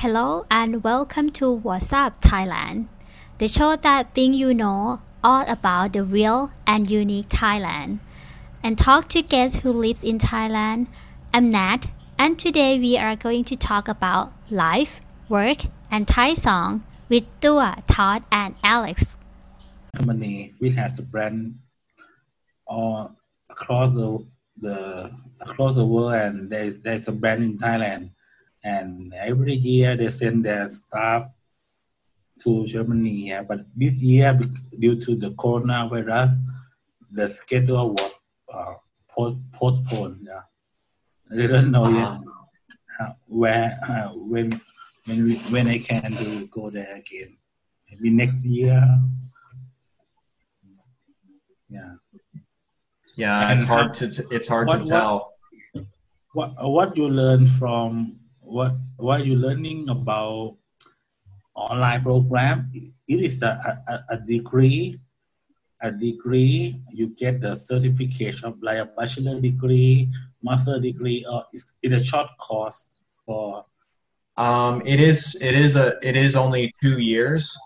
Hello and welcome to What's Up Thailand, the show that brings you know all about the real and unique Thailand, and talk to guests who lives in Thailand. I'm Nat, and today we are going to talk about life, work, and Thai song with Tua, Todd, and Alex. company which has a brand all across the the across the world and there's there's a brand in Thailand and every year they send their staff to Germany yeah. but this year due to the coronavirus the schedule was uh, postponed yeah. they don't know yet how, where uh, when when we, when I can do go there again maybe next year yeah Yeah, And it's hard to it's hard what- to tell. what what you learn from what what you learning about online program? It is a, a, a degree a degree. You get the certification like a bachelor degree master degree or is it a short course for Um, it is it is a it is only two years,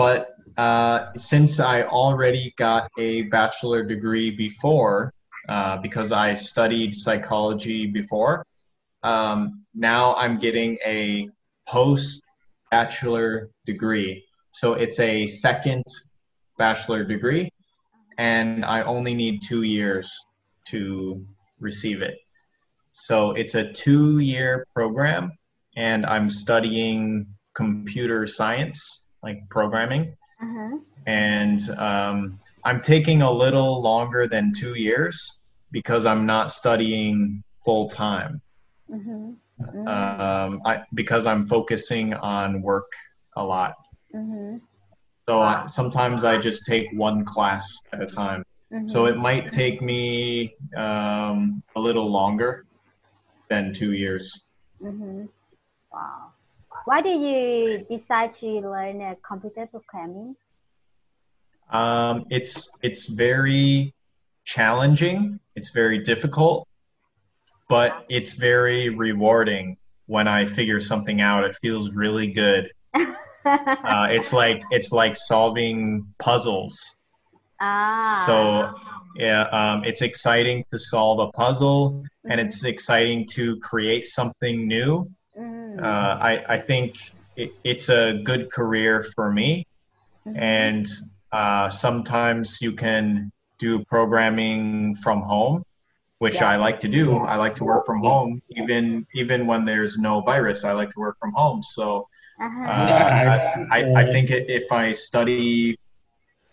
but uh, since I already got a bachelor degree before, uh, because I studied psychology before, um, now I'm getting a post bachelor degree. So it's a second bachelor degree, and I only need two years to receive it. So it's a two year program and I'm studying computer science, like programming. Uh-huh. And um, I'm taking a little longer than two years because I'm not studying full time. Mm-hmm. Um, I, because I'm focusing on work a lot. Mm-hmm. So I, sometimes I just take one class at a time. So it might take me um, a little longer than two years. Mm-hmm. Wow. Why did you decide to learn uh, computer programming? Um, it's it's very challenging. It's very difficult, but it's very rewarding when I figure something out. It feels really good. Uh, it's like it's like solving puzzles. ah. So yeah, um, it's exciting to solve a puzzle, and it's exciting to create something new. Mm. Uh, I I think it, it's a good career for me Mhm. and uh, sometimes you can do programming from home which Yeah. i like to do i like to work from home even even when there's no virus i like to work from home so Uh-huh. uh, I, I, I think if i study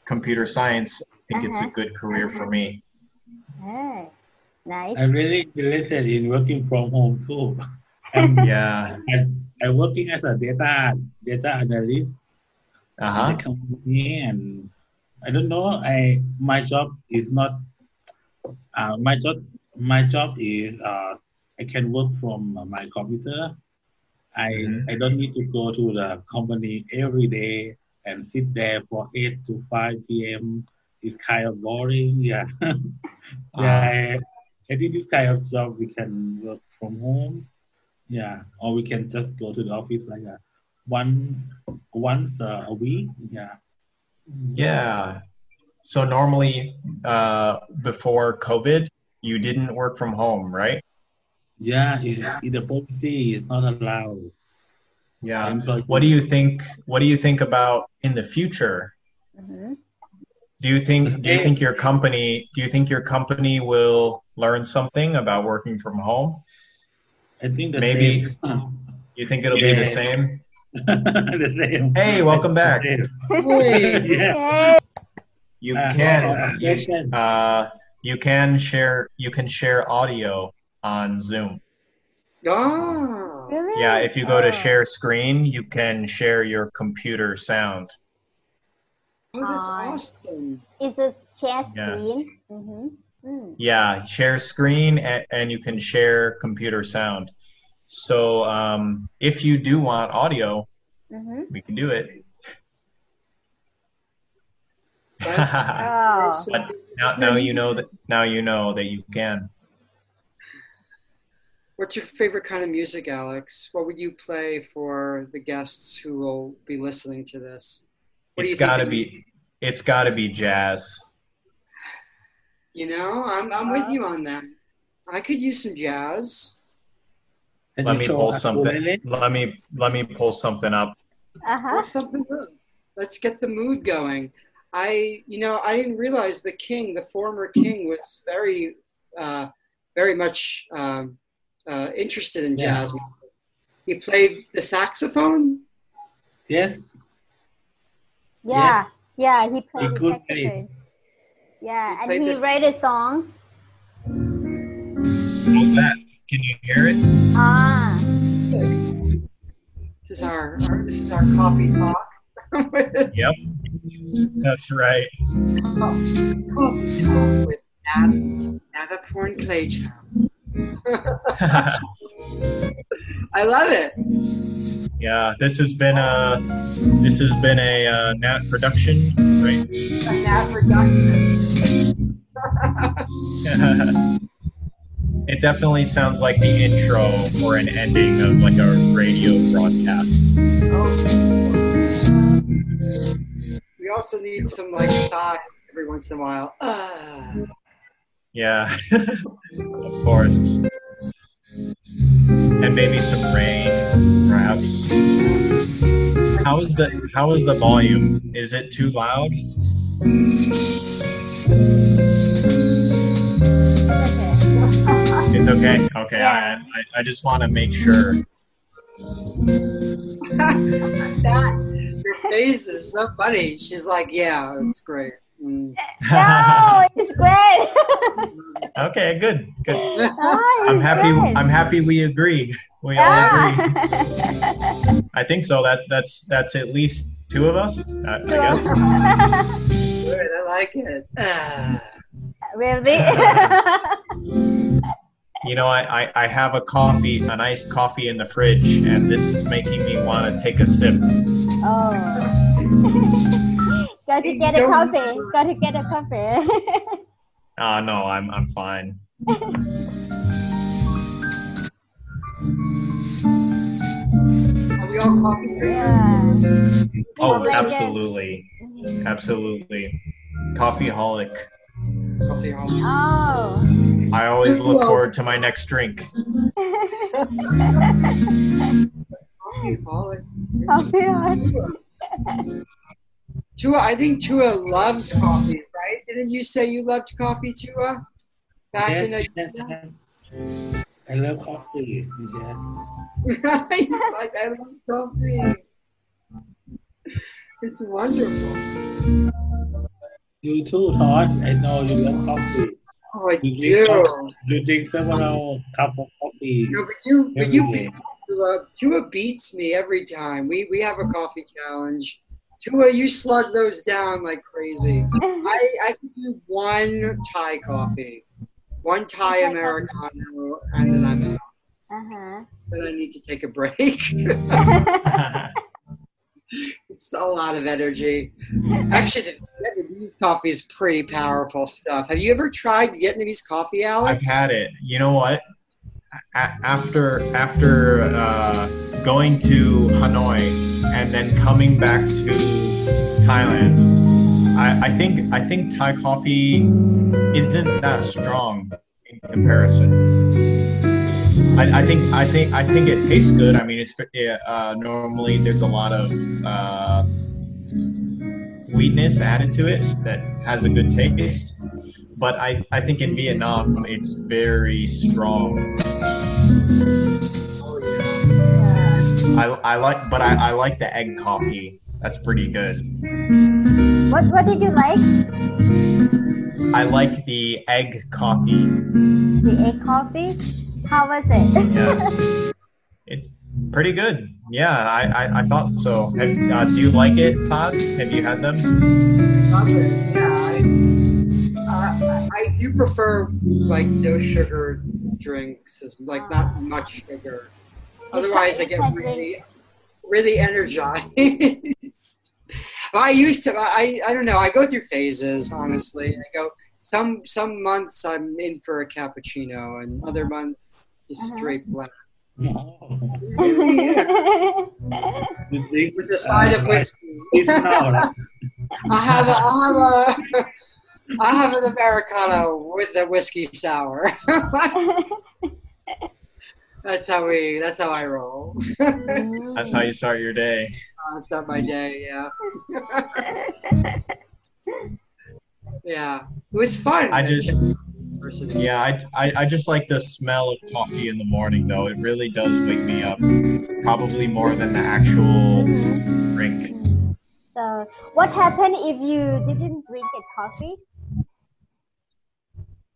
computer science i think it's a Uh-huh. good career for me Hey, nice. I'm really interested in working from home too I'm, yeah I'm, I'm working as a data data analyst uh-huh the company and I don't know I my job is not uh, my job my job is uh, I can work from my computer. I Mhm. I don't need to go to the company every day and sit there for 8 to 5 p.m. It's kind of boring yeah. Yeah I, I think this kind of job we can work from home yeah. Or we can just go to the office like uh, once once uh, a week yeah. Yeah. So normally uh, before covid you didn't work from home right Yeah, it's, the policy is not allowed. yeah Employee- What do you think? What do you think about in the future? Mhm. Do you think? Do you think your company? Do you think your company will learn something about working from home? I think the Maybe- same. You think it'll be the same? the same. Hey, welcome back. same. yeah. You Uh, can. uh, You, uh, you can share. You can share audio on Zoom. Oh. Really? Yeah, if you go to Oh. share screen, you can share your computer sound. Oh, that's Uh, awesome. It's a share Yeah. screen. Mm-hmm. Mm. Yeah, share screen and, and you can share computer sound. So um, if you do want audio, Mm-hmm. we can do it. That's awesome. But now, now you know that now you know that you can. What's your favorite kind of music, Alex? What would you play for the guests who will be listening to this? What do It's you think got to it- be. It's got to be jazz. You know, I'm I'm with you on that. I could use some jazz. Can Let me pull something. Let me let me pull something up. Uh-huh. Or something good. Let's get the mood going. I, you know, I didn't realize the king, the former king, was very, uh, very much um, uh, interested in Yeah. jazz. music. He played the saxophone. Yes. Yeah, yeah, he played He the could play. Yeah, He and he the- wrote a song. How's that? Can you hear it? Ah, This is our, our this is our coffee talk. Yep. That's right. with Nav, Navaporn Clayton. I love it. yeah, this has been a this has been a uh, Nat production, right? A Nav production. it definitely sounds like the intro or an ending of like a radio broadcast. We also need some like sigh every once in a while. Ah. Yeah, of course. And maybe some rain, perhaps. How is the how is the volume? Is it too loud? It's okay. Okay, I, I, I just want to make sure. that your face is so funny. She's like, yeah, it's great. Mm. no, it's great. okay, good, good. oh, I'm happy. great. I'm happy. We agree. We all agree. I think so. That's that's that's at least two of us. I, I guess. Good, I like it. Ah. really? You know, I, I, I have a coffee, a nice coffee in the fridge, and this is making me want to take a sip. Oh. Got to get a coffee. Got to get a coffee. Oh no, I'm I'm fine. Are coffee Yeah. Oh, like it. absolutely, absolutely. Coffeeholic. Coffee holic. Oh. I always look forward to my next drink. Coffee holic. coffee. Tua, I think Tua loves coffee, right? Didn't you say you loved coffee, Tua? Back Yes, in a, yes, yes. I love coffee. Yes. He's like, I love coffee. It's wonderful. You too, Todd. I know you love coffee. Oh, I You drink, do. coffee- you drink several cups of coffee. No, but you, but you day. beat Tua. Tua beats me every time. We we have a coffee challenge. Tua, you slug those down like crazy. I I could do one Thai coffee, one Thai Thai Americano, and then I'm out. uh-huh. Then I need to take a break. it's a lot of energy. Actually, the Vietnamese coffee is pretty powerful stuff. Have you ever tried Vietnamese coffee, Alex? I've had it. You know what? After after uh, going to Hanoi and then coming back to Thailand, I, I think I think Thai coffee isn't that strong in comparison. I, I think I think I think it tastes good. I mean, it's uh, normally there's a lot of uh, sweetness added to it that has a good taste. But I, I think in Vietnam it's very strong. I, I like but I, I like the egg coffee. That's pretty good. what what did you like? I like the egg coffee. The egg coffee? How was it? Yeah. It's pretty good. Yeah, I, I, I thought so. Have, uh, do you like it, Todd? Have you had them? Love it. Yeah, I, I do prefer like no sugar drinks, as like not much sugar. Otherwise, I get really, really energized. Well, I used to. I I don't know. I go through phases. Honestly, I go some some months I'm in for a cappuccino, and other months, just Uh-huh. straight black No. You drink, with a side of whiskey. It's now. I have a, I have a, I have an americano with the whiskey sour. that's how we. That's how I roll. Mm. That's how you start your day. I start my day. Yeah, yeah. It was fun. I just yeah, I, I I just like the smell of coffee in the morning though. It really does wake me up. Probably more than the actual drink. so, what happened if you didn't drink a coffee?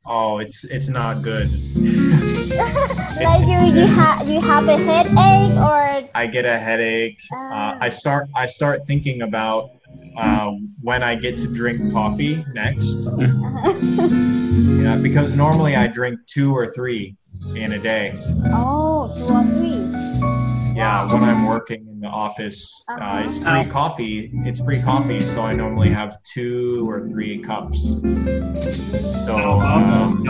Oh, it's it's not good. like you, you have you have a headache or I get a headache. Uh, I start I start thinking about uh, when I get to drink coffee next. Yeah, because normally I drink two or three in a day. oh two or three. Yeah, when I'm working in the office, uh, it's free coffee. It's free coffee, so I normally have two or three cups. So um.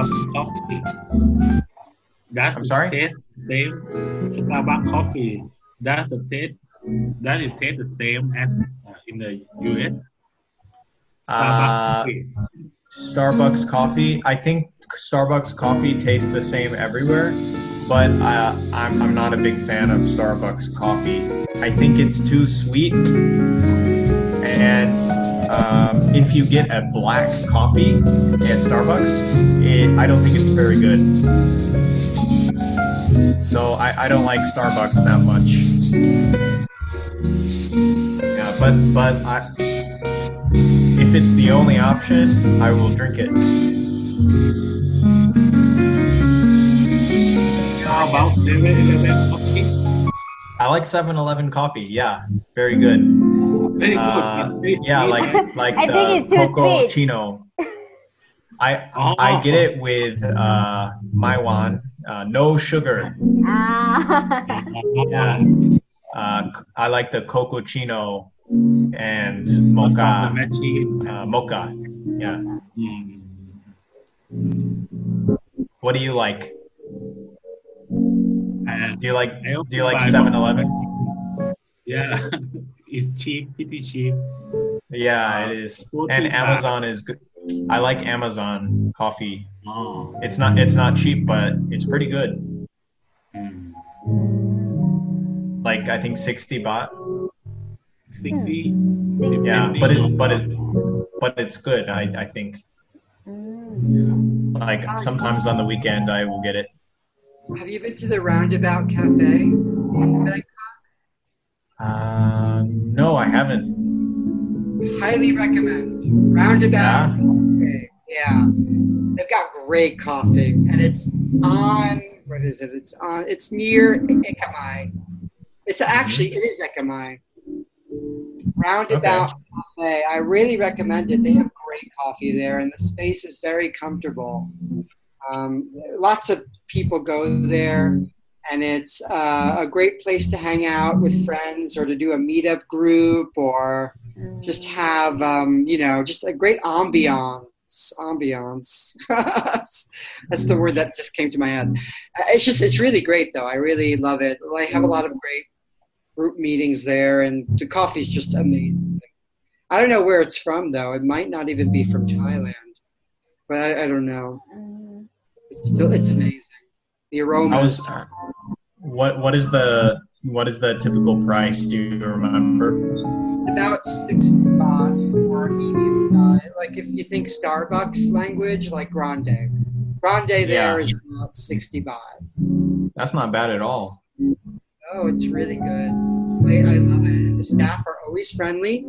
That's I'm sorry? taste same. Starbucks coffee. That's a taste. That is taste the same as uh, in the US. uh, coffee. Starbucks coffee. I think Starbucks coffee tastes the same everywhere, but uh, I'm, I'm not a big fan of Starbucks coffee. I think it's too sweet. And um, if you get a black coffee at Starbucks, it, I don't think it's very good. So I, I don't like Starbucks that much. Yeah, but but I, if it's the only option, I will drink it. How about 7-Eleven coffee? I like 7-Eleven coffee. Yeah, very good. Very good. Uh, yeah, like like I the think it's too coco chino. I Oh. I get it with uh, Maiwan, uh, no sugar. Ah. Yeah. Uh, I like the coco chino and What's mocha. Uh, mocha. Yeah. Mm. What do you like? And Do you like do you like buy 7-Eleven? Yeah, it's cheap, pretty cheap. Yeah, it is. And Amazon is good. I like Amazon coffee. Oh. It's not it's not cheap, but it's pretty good. Mm. Like I think 60 baht. 60. Yeah, but it but it but it's good. I I think. Mm. Like sometimes on the weekend I will get it. Have you been to the Roundabout Cafe in Bangkok? Uh, no, I haven't. Highly recommend. Roundabout Yeah. Cafe. Yeah. They've got great coffee, and it's on. What is it? It's on. It's near Ekamai. It's actually it is Ekamai. Roundabout Cafe. I really recommend it. They have great coffee there, and the space is very comfortable. Um, lots of people go there, and it's uh, a great place to hang out with friends or to do a meetup group or just have um, you know just a great ambiance ambiance. That's the word that just came to my head. Uh, it's just it's really great though. I really love it. I have a lot of great group meetings there and the coffee's just amazing. I don't know where it's from though. It might not even be from thailand but i, I don't know. Mm. It's, still, it's amazing the aroma was what what is the what is the typical price? Do you remember? about 60 baht for a medium size. Like if you think Starbucks language, like grande. Grande there Yeah. is about 60 baht. That's not bad at all. Oh, it's really good. I love it. Staff are always friendly,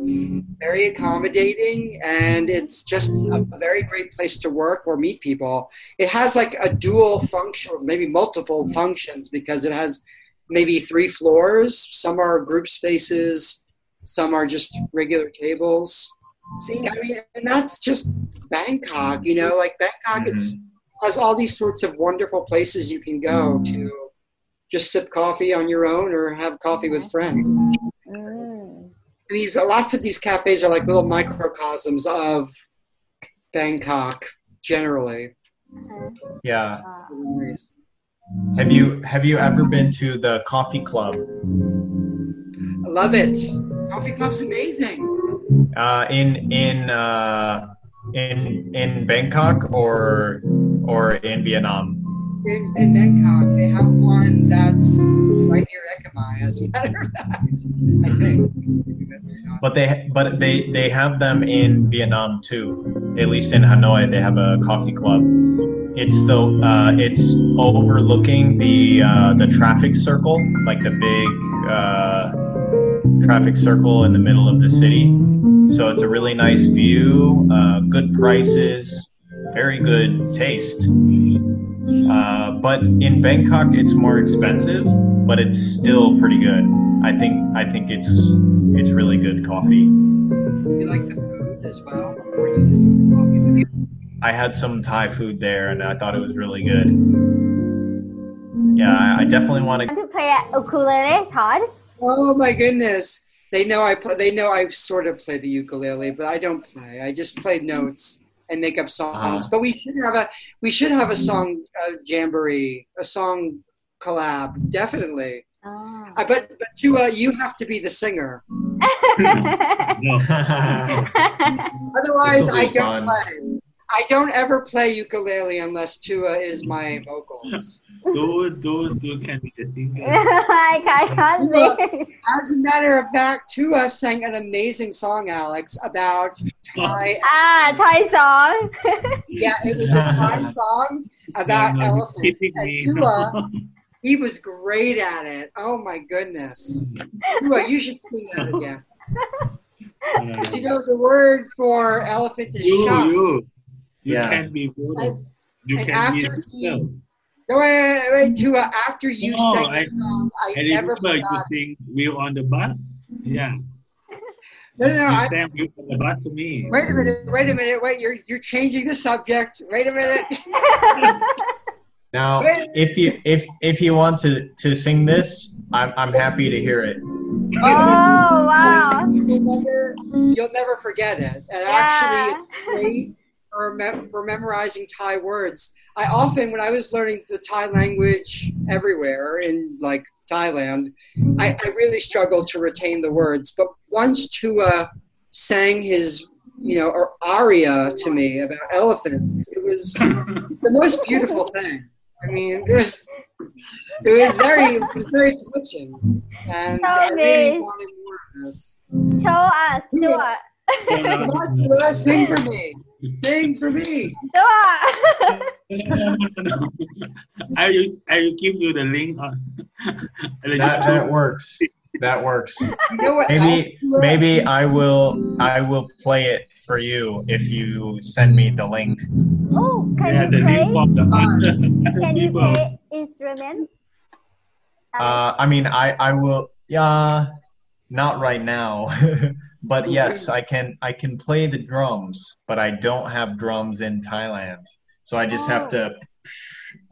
very accommodating, and it's just a very great place to work or meet people. It has like a dual function, maybe multiple functions, because it has maybe three floors. Some are group spaces, some are just regular tables. See, I mean, and that's just Bangkok, you know, like Bangkok it's, mm-hmm. has all these sorts of wonderful places you can go to just sip coffee on your own or have coffee with friends. Mm. These lots of these cafes are like little microcosms of Bangkok generally. Yeah. Wow. Really nice. Have you have you ever been to the coffee club? I love it. Coffee Club's amazing. Uh, in in uh, in in Bangkok or or in Vietnam? In, in Bangkok, they have one that's right near Ekamai, as a matter of fact. I think. But they but they they have them in Vietnam too. At least in Hanoi, they have a coffee club. It's the uh, it's overlooking the uh, the traffic circle, like the big uh, traffic circle in the middle of the city. So it's a really nice view, uh, good prices, very good taste. Uh, but in Bangkok, it's more expensive, but it's still pretty good. I think I think it's it's really good coffee. You like the food as well? Or you drink coffee? I had some Thai food there, and I thought it was really good. Yeah, I, I definitely want to. Want to play ukulele, Todd? Oh my goodness! They know I play. They know I sort of play the ukulele, but I don't play. I just play notes and make up songs. Uh-huh. But we should have a we should have a song uh, jamboree, a song collab, definitely. Oh. Uh, but but you uh, you have to be the singer. No. Otherwise, I don't fun. play. I don't ever play ukulele unless Tua is my vocals. dude, dude, dude can be the singer. I can't- can't sing. As a matter of fact, Tua sang an amazing song, Alex, about Thai. ah, Thai song. Yeah, it was a Thai song about No, no, elephants. you're And. Tua, he was great at it. Oh my goodness. Tua, you should sing that again. Because you know the word for elephant is you, shock. You, you Yeah. can be good. You and can be after a he- singer. No, wait, wait, wait, Tua, after you No, sang I- the song, I, I never remember you forgot. sing "Wheel on the Bus." Mm-hmm. Yeah, No, no, no. you I, sang "Wheel on the Bus" to me. wait a minute, wait a minute, wait, you're, you're changing the subject. Wait a minute. Now, if you if if you want to to sing this, I'm I'm happy to hear it. oh, wow. You'll never, you'll never forget it. And actually, it's great for, mem- for memorizing Thai words. I often, when I was learning the Thai language everywhere in like Thailand, I, I really struggled to retain the words. But once Tua sang his, you know, or aria to me about elephants, it was the most beautiful thing. I mean, it was, it was very, it was very touching, and I really wanted more of this. Show us. Do it. Come on, Tua, sing for me. Sing for me. Do it. I will, I will give you the link on. That that works. That works. You know Maybe maybe I will I will play it for you if you send me the link. Oh, can Yeah, the you link play? from the Uh, Can you play instrument? Uh, I mean I I will yeah not right now. But oh, yes, I can I can play the drums, but I don't have drums in Thailand. So I just have to oh.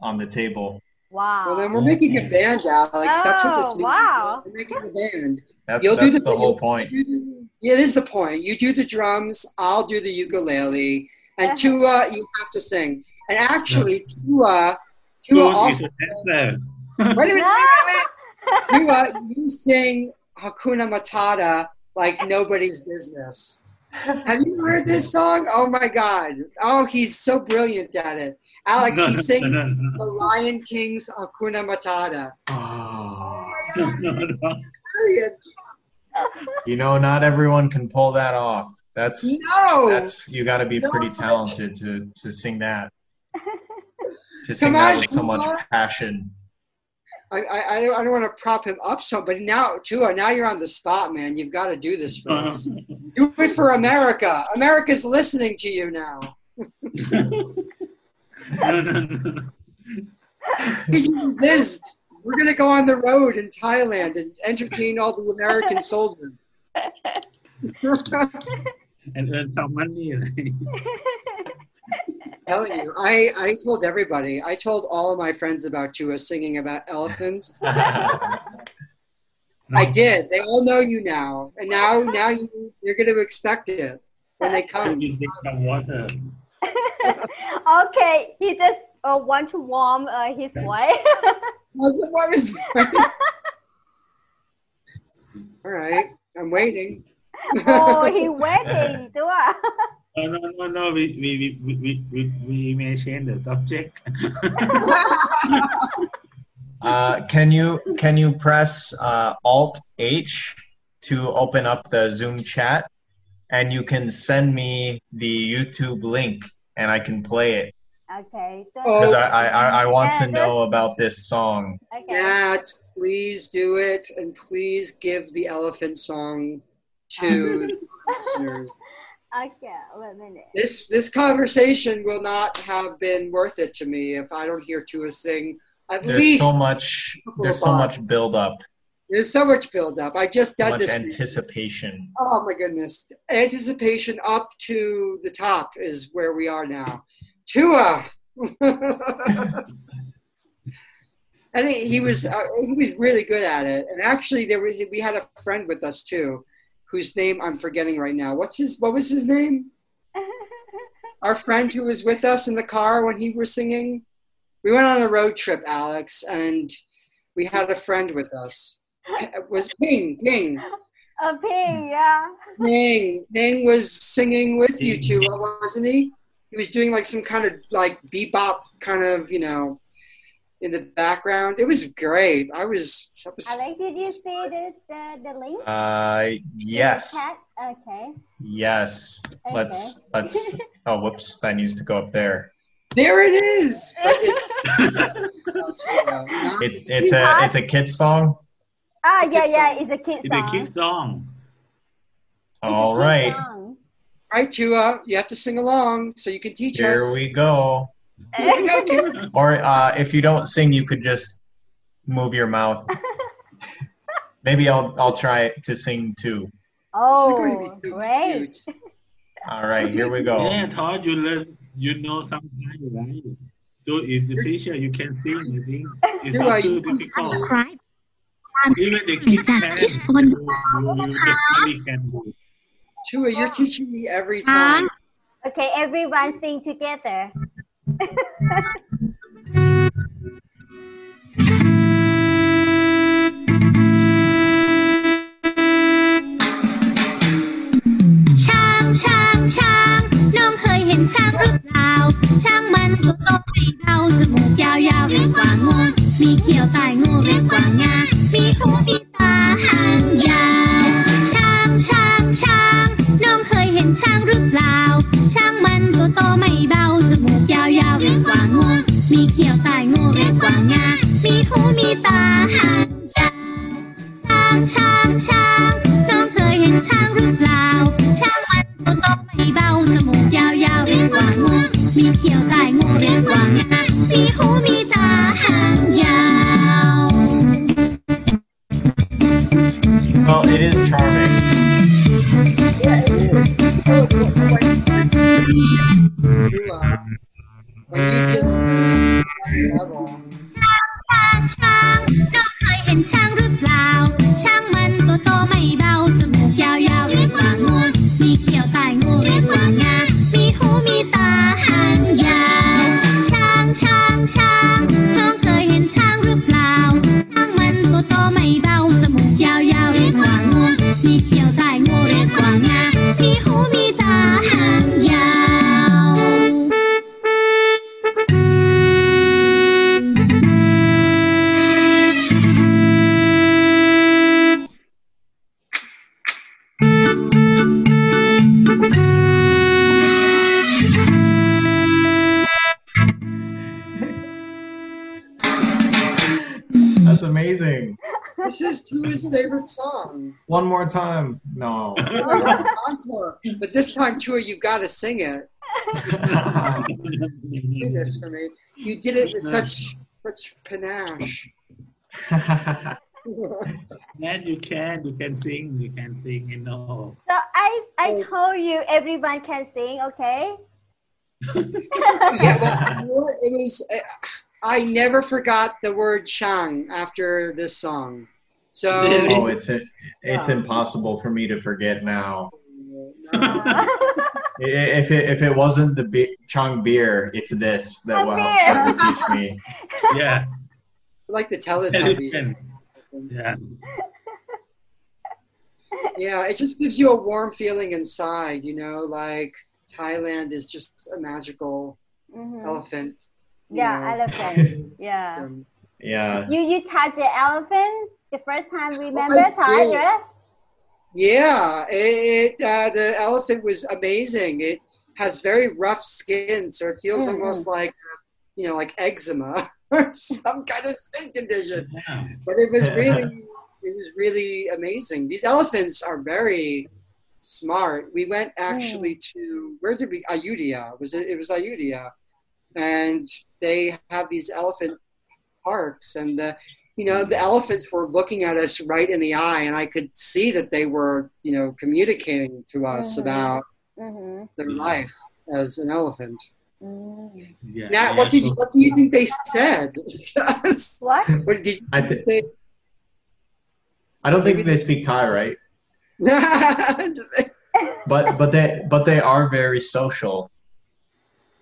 on the table. wow. Well, then we're making a mm-hmm. band, Alex. That's what this Oh, means. wow. We're making a band. That's, You'll that's do the, the whole you'll- point. you do yeah, this is the point. You do the drums. I'll do the ukulele, and. Tua, you have to sing. And actually, Tua, Tua also. a. Wait a minute, wait a minute. Tua, you sing Hakuna Matata like nobody's business. Have you heard this song? Oh my God! Oh, he's so brilliant at it. Alex, No, he no, sings no, no, the Lion King's Hakuna Matata. Oh. no, no, no. Brilliant. You know, not everyone can pull that off. That's No. that's you got to be pretty talented to to sing that. To sing Come that on, with so much passion. I, I, I don't, I don't want to prop him up so, but now, Tua, now you're on the spot, man. You've got to do this for uh-huh. us. Do it for America. America's listening to you now. no, no, no. Can you resist? We're gonna go on the road in Thailand and entertain all the American soldiers. and earn some money. Telling you, I, I told everybody. I told all of my friends about Tua singing about elephants. I did. They all know you now, and now now you, you're going to expect it when they come. you drink some water. okay, he just uh, want to warm uh, his wife. Was it what is All right, I'm waiting. oh, he waiting, đúng không? No, no, no, no. We we we we we, we may change the subject. Uh, can you can you press uh, Alt H to open up the Zoom chat, and you can send me the YouTube link, and I can play it Okay. Oh. because I, I I want to know about this song. okay. Matt, please do it, and please give the elephant song to listeners. Okay, wait a minute. This this conversation will not have been worth it to me if I don't hear Tua sing at There's least. so much there's so much build up, there's so much build up. I just so done much this. anticipation. Oh my goodness! Anticipation up to the top is where we are now. Tua. And he, he was uh, he was really good at it. And actually, there was, we had a friend with us too, whose name I'm forgetting right now. What's his What was his name? Our friend who was with us in the car when he was singing. We went on a road trip, Alex, and we had a friend with us. It was Ping Ping uh, A pig, yeah. Ping Ping was singing with you two, wasn't he? He was doing like some kind of like bebop kind of you know in the background. It was great. I was. I was Alex, did you see this, the, the link? Uh, yes, Chat? Okay. yes. Okay. Let's let's. Oh, whoops! That needs to go up there. there it is. It's, It, it's a it's a kids song. Ah, yeah, kid yeah, song. it's a kid it's a song. song. It's a All kid right, song. All right, Tua, you have to sing along so you can teach here us. we go. Here we go, Tua. or uh, if you don't sing, you could just move your mouth. Maybe I'll I'll try to sing too. Oh, great! All right, here we go. Yeah, Todd, you learn, you know something, right? So it's essential. You can sing. I think it's not too difficult. Even the kids can. You definitely can do. Chua, you're teaching me every time. Okay, everyone sing together. ช้างช้างช้างน้องเคยเห็นช้างหรือเปล่า ช้างมันตัวโตไม่เบาจมูกยาวๆเรียกว่างวงมีเขียวใต้งูเรียกว่างา amazing. this is Tua's favorite song. One more time. No. Encore. But this time, Tua, you've got to sing it. Do this for me. You did it with such such panache. And you can, you can sing, you can sing, you know. So I I Oh. told you everyone can sing, okay? yeah, well, you know it was. uh, I never forgot the word "shang" after this song. So oh, it's it's impossible for me to forget now. No. If it if it wasn't the be- Chang beer, it's this that Chang will beer. help to teach me. Yeah. like the Teletubbies. Yeah. Yeah, it just gives you a warm feeling inside, you know, like Thailand is just a magical Mhm. elephant. You Yeah, elephant. Yeah. Um, Yeah. You you touch the elephant the first time. Remember, I Thai? did. Yes. yeah, it, it uh, the elephant was amazing. It has very rough skin, so it feels Mhm. almost like, uh, you know, like eczema or some kind of skin condition. yeah. But it was really, it was really amazing. These elephants are very smart. We went actually to where did we? Ayutthaya. Was it? It was Ayutthaya, and they have these elephant parks, and the, you know, the elephants were looking at us right in the eye, and I could see that they were, you know, communicating to us Mhm. about Mm-hmm. their life as an elephant. Mm. Yeah. Nat, yeah, what did you, what do you think they said? What? what did I th- they? I don't think they speak Thai, right? But but they but they are very social.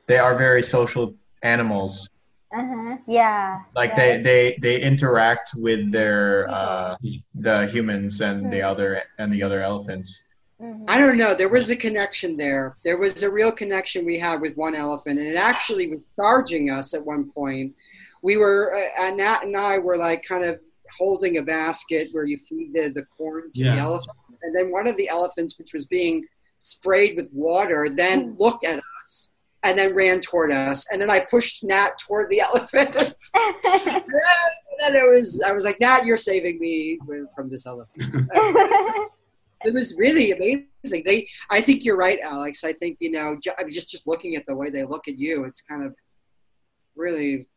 They are very social animals. Uh-huh. Yeah. Like yeah. they, they they interact with their uh, the humans and the Hmm. other and the other elephants. Mhm. I don't know. There was a connection there. There was a real connection we had with one elephant, and it actually was charging us at one point. We were, uh, and Nat and I were like kind of holding a basket where you feed the, the corn to the elephant. And then one of the elephants, which was being sprayed with water, then looked at us and then ran toward us. And then I pushed Nat toward the elephant. and then it was, I was like, Nat, you're saving me from this elephant it was really amazing. They, I think you're right, Alex. I think you know, ju- I mean, just just looking at the way they look at you, it's kind of really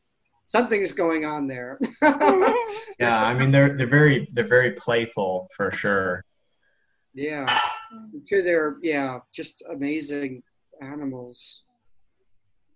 something is going on there. Yeah, I mean they're they're very they're very playful for sure. yeah, I'm sure they're yeah, just amazing animals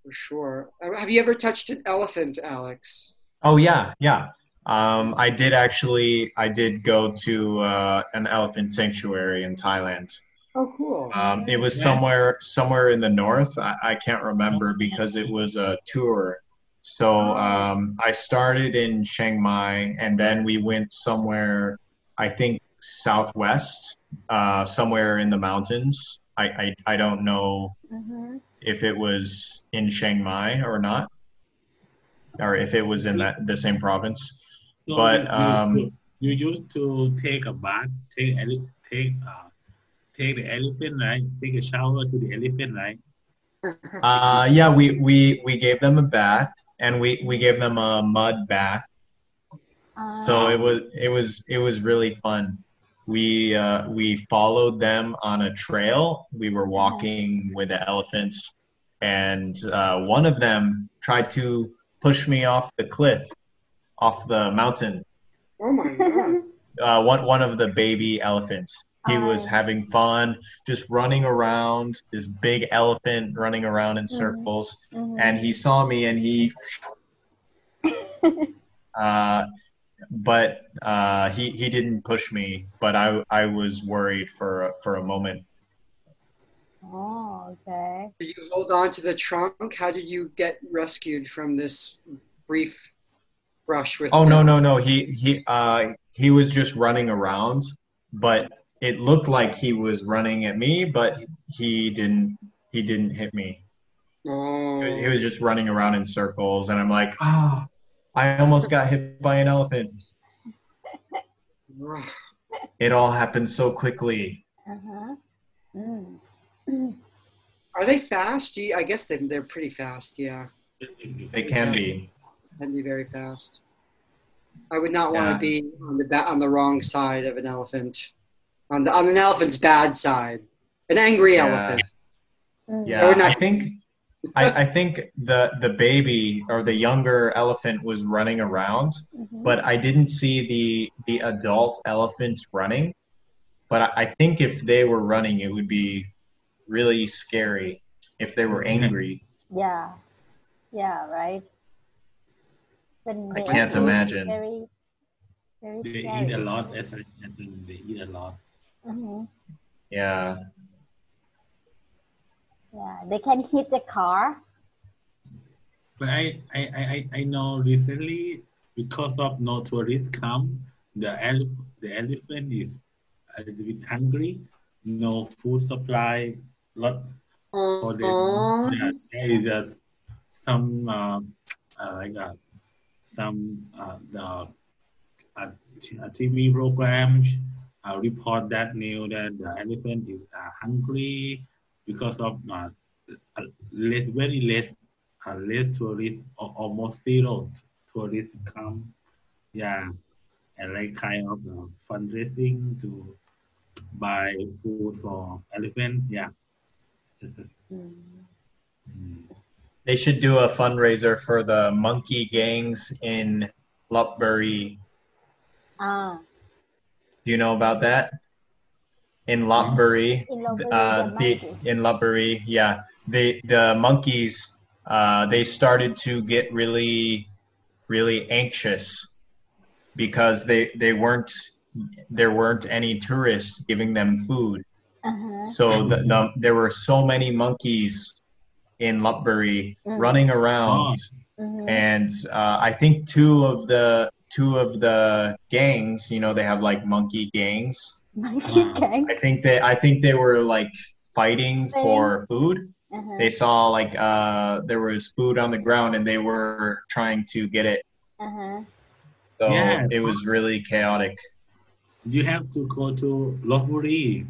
for sure. Uh, Have you ever touched an elephant, Alex? Oh yeah, yeah. Um, I did actually. I did go to uh, an elephant sanctuary in Thailand. Oh, cool. Um, it was Yeah. somewhere somewhere in the north. I, I can't remember because it was a tour. So um, I started in Chiang Mai, and then we went somewhere. I think southwest, uh, somewhere in the mountains. I, I I don't know Mhm. If it was in Chiang Mai or not, or if it was in that the same province. So But, you, um, you, you used to take a bath, take ele- take uh, take the elephant, right? Take a shower to the elephant, right? Uh, yeah, we, we we gave them a bath, and we, we gave them a mud bath. So Uh, it was it was it was really fun. We uh, we followed them on a trail. We were walking with the elephants, and uh, one of them tried to push me off the cliff, off the mountain. oh my god. uh, one one of the baby elephants. He was Oh. having fun, just running around. This big elephant running around in circles, mhm. and he saw me, and he. but uh, he he didn't push me, but I I was worried for for a moment. oh, okay. Did you hold on to the trunk? How did you get rescued from this brief brush with? Oh no no no he he uh he was just running around, but it looked like he was running at me, but he didn't he didn't hit me. Oh. He was just running around in circles, and I'm like, oh, I almost got hit by an elephant. It all happened so quickly. Uh-huh. Mm. Are they fast? You, I guess they, they're pretty fast. Yeah, They can be. can be very fast. I would not want to be on the ba- on the wrong side of an elephant, on the on an elephant's bad side, an angry Yeah. elephant. Yeah, not- I think I, I think the the baby or the younger elephant was running around, Mhm. but I didn't see the the adult elephants running. But I, I think if they were running, it would be really scary if they were angry. Yeah. Yeah, right. I can't imagine. Very, very They scary. eat a lot, as in, as in they eat a lot. Mhm. Yeah. Yeah, they can hit the car. But I, I, I, I- I know recently because of no tourists come, the elef- the elephant is a little bit hungry, no food supply, lot for them. Aw. Yeah, there is just some uh, uh, like uh, some uh, the uh, t- uh, TV programs uh, report that new that the elephant is uh, hungry because of uh, less very less uh, less tourists or almost zero tourists come yeah and like kind of uh, fundraising to buy food for elephant yeah Mm. They should do a fundraiser for the monkey gangs in Lopburi. Ah, Do you know about that? In Lopburi, uh, the the in Lopburi, yeah, they the monkeys uh, they started to get really really anxious because they they weren't there weren't any tourists giving them food. Uh-huh. So the, the, there were so many monkeys in Lopburi Mm. running around, Mhm. and uh, I think two of the two of the gangs, you know, they have like monkey gangs. Monkey gang. I think they I think they were like fighting for food. Uh-huh. They saw like uh, there was food on the ground, and they were trying to get it. Uh-huh. So Yeah. it was really chaotic. you have to go to Lopburi.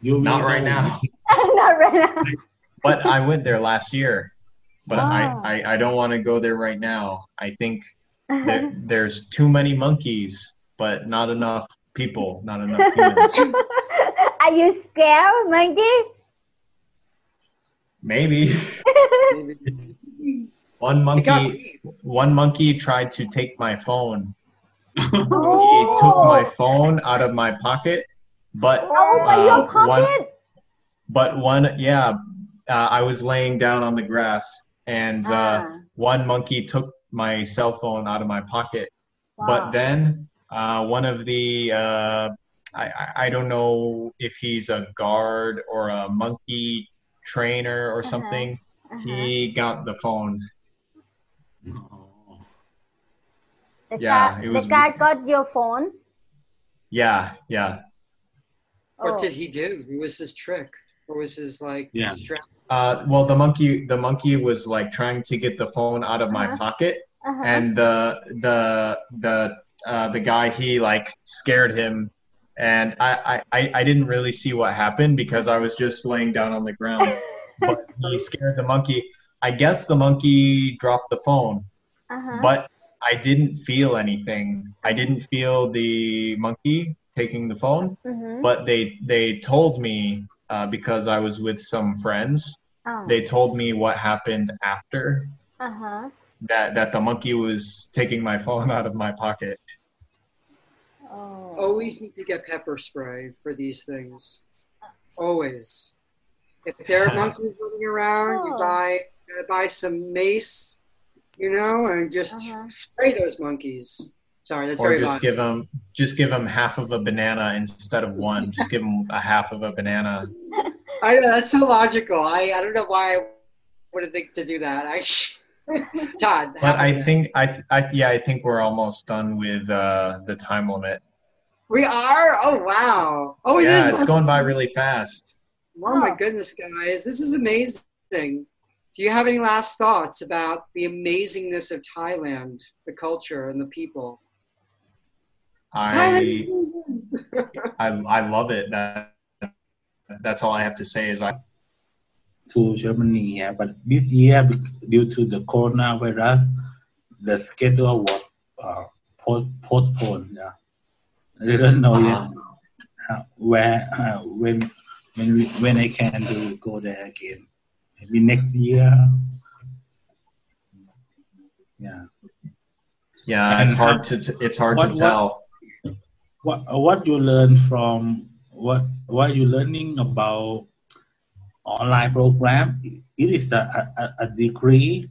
You will Not right now, Not right now. but I went there last year. But Ah. I, I, I don't want to go there right now. I think there, there's too many monkeys, but not enough people, not enough humans. Are you scared, monkey? Maybe one monkey, one monkey tried to take my phone. He Oh. took my phone out of my pocket, but Oh, uh, your one, pocket. but one, yeah, uh, I was laying down on the grass, and uh, Ah, one monkey took my cell phone out of my pocket. wow. But then uh, one of the uh, I, I I don't know if he's a guard or a monkey trainer or Uh-huh. something. Uh-huh. He got the phone. Oh. the yeah, guy, it was- the guy got your phone. Yeah, yeah. What Oh. did he do? What was his trick? What was his like? Yeah. strat- Uh, well, the monkey the monkey was like trying to get the phone out of my Uh-huh. pocket, Uh-huh. and the the the uh, the guy he like scared him, and I, I I didn't really see what happened because I was just laying down on the ground. but he scared the monkey. I guess the monkey dropped the phone, uh-huh. but I didn't feel anything. I didn't feel the monkey taking the phone, Mhm. but they they told me uh, because I was with some friends. Oh. They told me what happened after uh-huh. that that the monkey was taking my phone out of my pocket. Oh. Always need to get pepper spray for these things. Always. If there are monkeys running around, you Oh. buy uh, buy some mace, you know, and just Uh-huh. spray those monkeys. Sorry, that's or very just violent. give them just give them half of a banana instead of one. Just give them a half of a banana. I know that's so logical. I, I don't know why I would think to do that. I, Todd. But I a- think I, th- I yeah I think we're almost done with uh, the time limit. we are. Oh wow. Oh, yeah, this it's going by really fast. Oh my goodness, guys, this is amazing. Do you have any last thoughts about the amazingness of Thailand, the culture, and the people? I. I, I love it. That, that's all I have to say is I to Germany, yeah. But this year, due to the coronavirus, the schedule was uh, postponed. Yeah. I don't know yet uh, where uh, when when we, when I can do go there again. Maybe next year. Yeah. yeah, And it's hard to t- it's hard what- to tell. What what you learn from what what you learning about online program? It is a, a, a degree.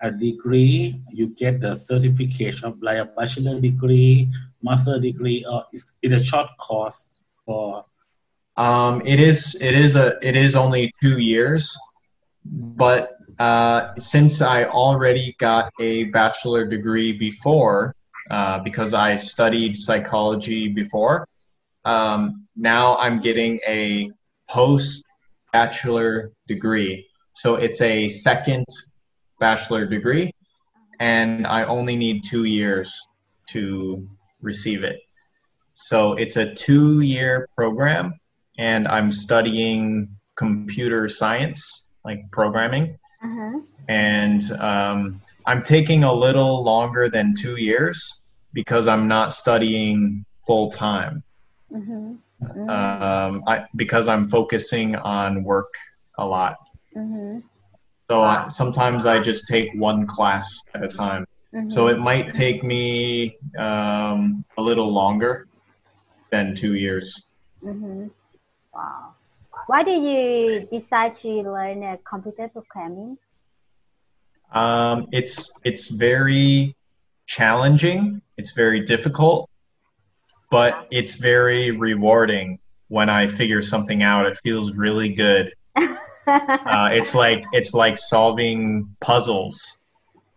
A degree you get the certification like a bachelor degree, master degree, or it's, a short course for Um, it is it is a it is only two years, but uh, since I already got a bachelor degree before, uh, because I studied psychology before, um, now I'm getting a post bachelor degree. So it's a second bachelor degree, and I only need two years to receive it. So it's a two year program, and I'm studying computer science, like programming. Uh-huh. And um, I'm taking a little longer than two years because I'm not studying full time. Mm-hmm. Um, I, because I'm focusing on work a lot. Mm-hmm. So I, sometimes I just take one class at a time. So it might take me um, a little longer than two years. Mm-hmm. Wow. Why do you decide to learn uh, computer programming? Um, it's it's very challenging. It's very difficult, but it's very rewarding when I figure something out. It feels really good. Uh, it's like it's like solving puzzles.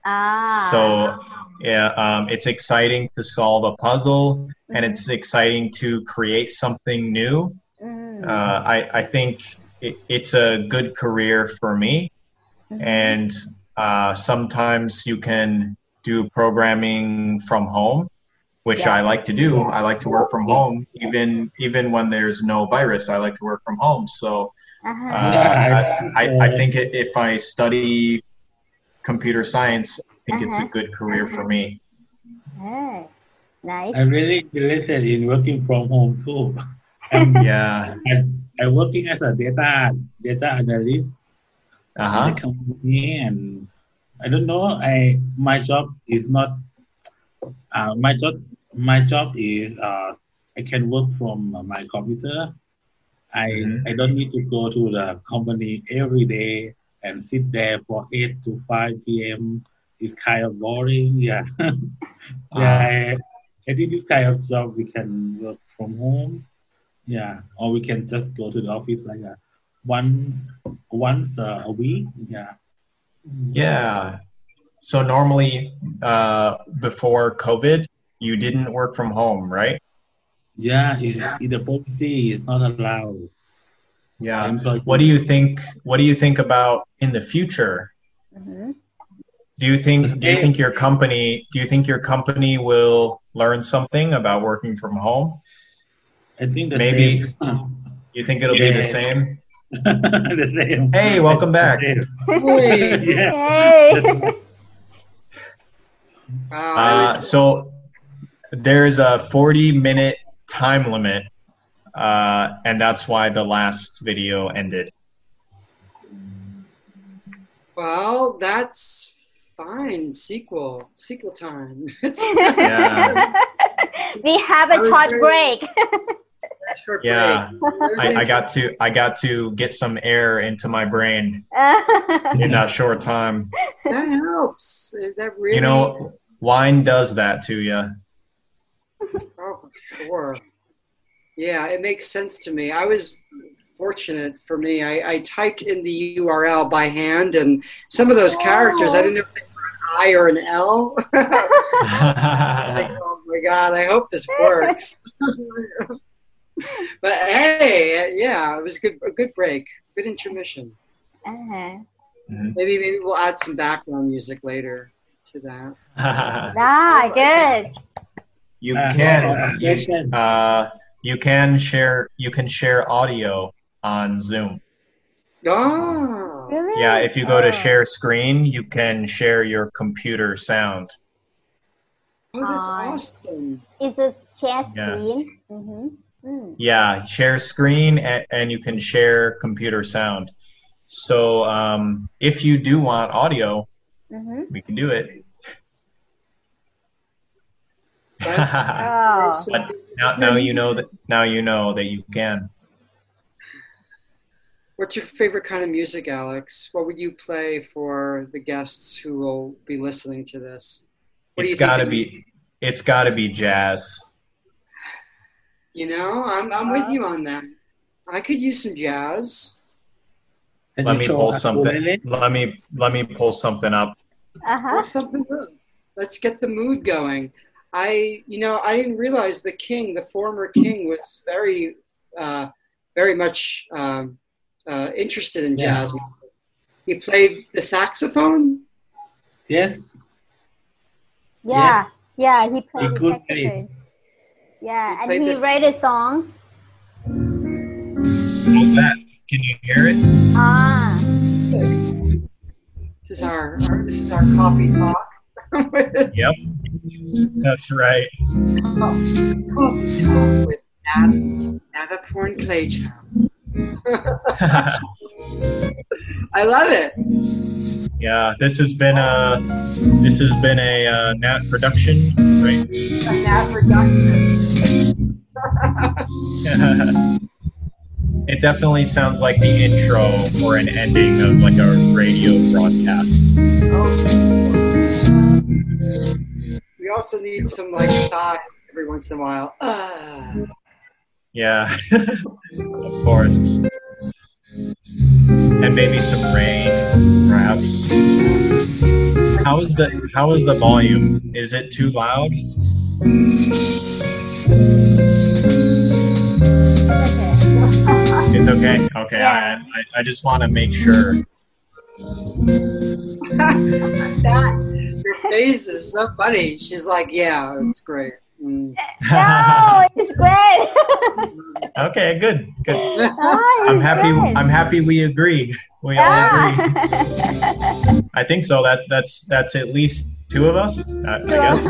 ah. So yeah, um, it's exciting to solve a puzzle, and it's exciting to create something new. Mm. Uh, I I think it, it's a good career for me, and uh, sometimes you can do programming from home, which Yeah. I like to do. I like to work from home, even even when there's no virus. I like to work from home. So Uh-huh. uh, Yeah, I, I, I think if I study computer science, I think it's a Uh-huh. good career for me. Hey, nice. I'm really interested in working from home too. I'm, Yeah. I'm, I'm working as a data data analyst Uh in huh. the company, and I don't know. I my job is not. Uh, my job my job is uh, I can work from my computer. I Mhm. I don't need to go to the company every day and sit there for eight to five p.m. It's kind of boring. Yeah, yeah. I, I think this kind of job we can work from home. Yeah, or we can just go to the office like uh, once once uh, a week. Yeah. Yeah. So normally, uh, before COVID, you didn't work from home, right? Yeah, it's, the policy is not allowed. Yeah. Employee- What do you think? What do you think about in the future? Mhm. Do you think? Do you think your company? Do you think your company will learn something about working from home? I think the Maybe- same. You think it'll be the same? the same. Hey, welcome back. Hey, yeah. Hey. That's- wow, I Uh, so there's a 40 minute time limit, uh, and that's why the last video ended. well, that's fine. Sequel, sequel time. It's Yeah. we have a I was short very- break. short Yeah. break. I, I got to I got to get some air into my brain in that short time. that helps. That really, You know, wine does that to you. Oh, for sure. Yeah, it makes sense to me. I was fortunate for me. I, I typed in the URL by hand, and some of those characters, I didn't know if they were an I or an L. like, oh my god, I hope this works. but hey, yeah, it was a good. A good break, good intermission. Uh-huh. Maybe maybe we'll add some background music later to that. Ah, good. You Uh, can you, uh, you can share you can share audio on Zoom. Oh, Really? Yeah, if you go to Oh. share screen, you can share your computer sound. oh, that's Ah. awesome. It's a share Yeah. screen. Mm-hmm. Mm. Yeah, share screen and, and you can share computer sound. So um, if you do want audio, Mm-hmm. we can do it. That's Oh. awesome. now, now you know that now you know that you can. What's your favorite kind of music, Alex? What would you play for the guests who will be listening to this? What do It's you think got to be it's got to be jazz. You know, I'm I'm with you on that. I could use some jazz. Can Let me pull something. Let me let me pull something up. Uh-huh. Well, something good. Let's get the mood going. I, you know, I didn't realize the king, the former king, was very, uh, very much um, uh, interested in Yeah. jazz music. He played the saxophone. Yes. Yeah, yeah, he played He the could play. Yeah, He and he this- wrote a song. How's that? Can you hear it? Ah, This is our, our this is our coffee talk. Yep. That's right. with Nav, Navaporn Clayton. I love it. yeah, this has been a this has been a uh, Nat production, right? A Nav production. it definitely sounds like the intro or an ending of like a radio broadcast. We also need some like sighs every once in a while. Ah. Yeah, of course. And maybe some rain, perhaps. How is the how is the volume? Is it too loud? It's okay. Okay, Yeah. I, I I just want to make sure. That your face is so funny. She's like, yeah, it's great. Mm. no, it's great. okay, good, good. oh, I'm happy. great. I'm happy. We agree. We all agree. I think so. That's that's that's at least two of us. I, I guess.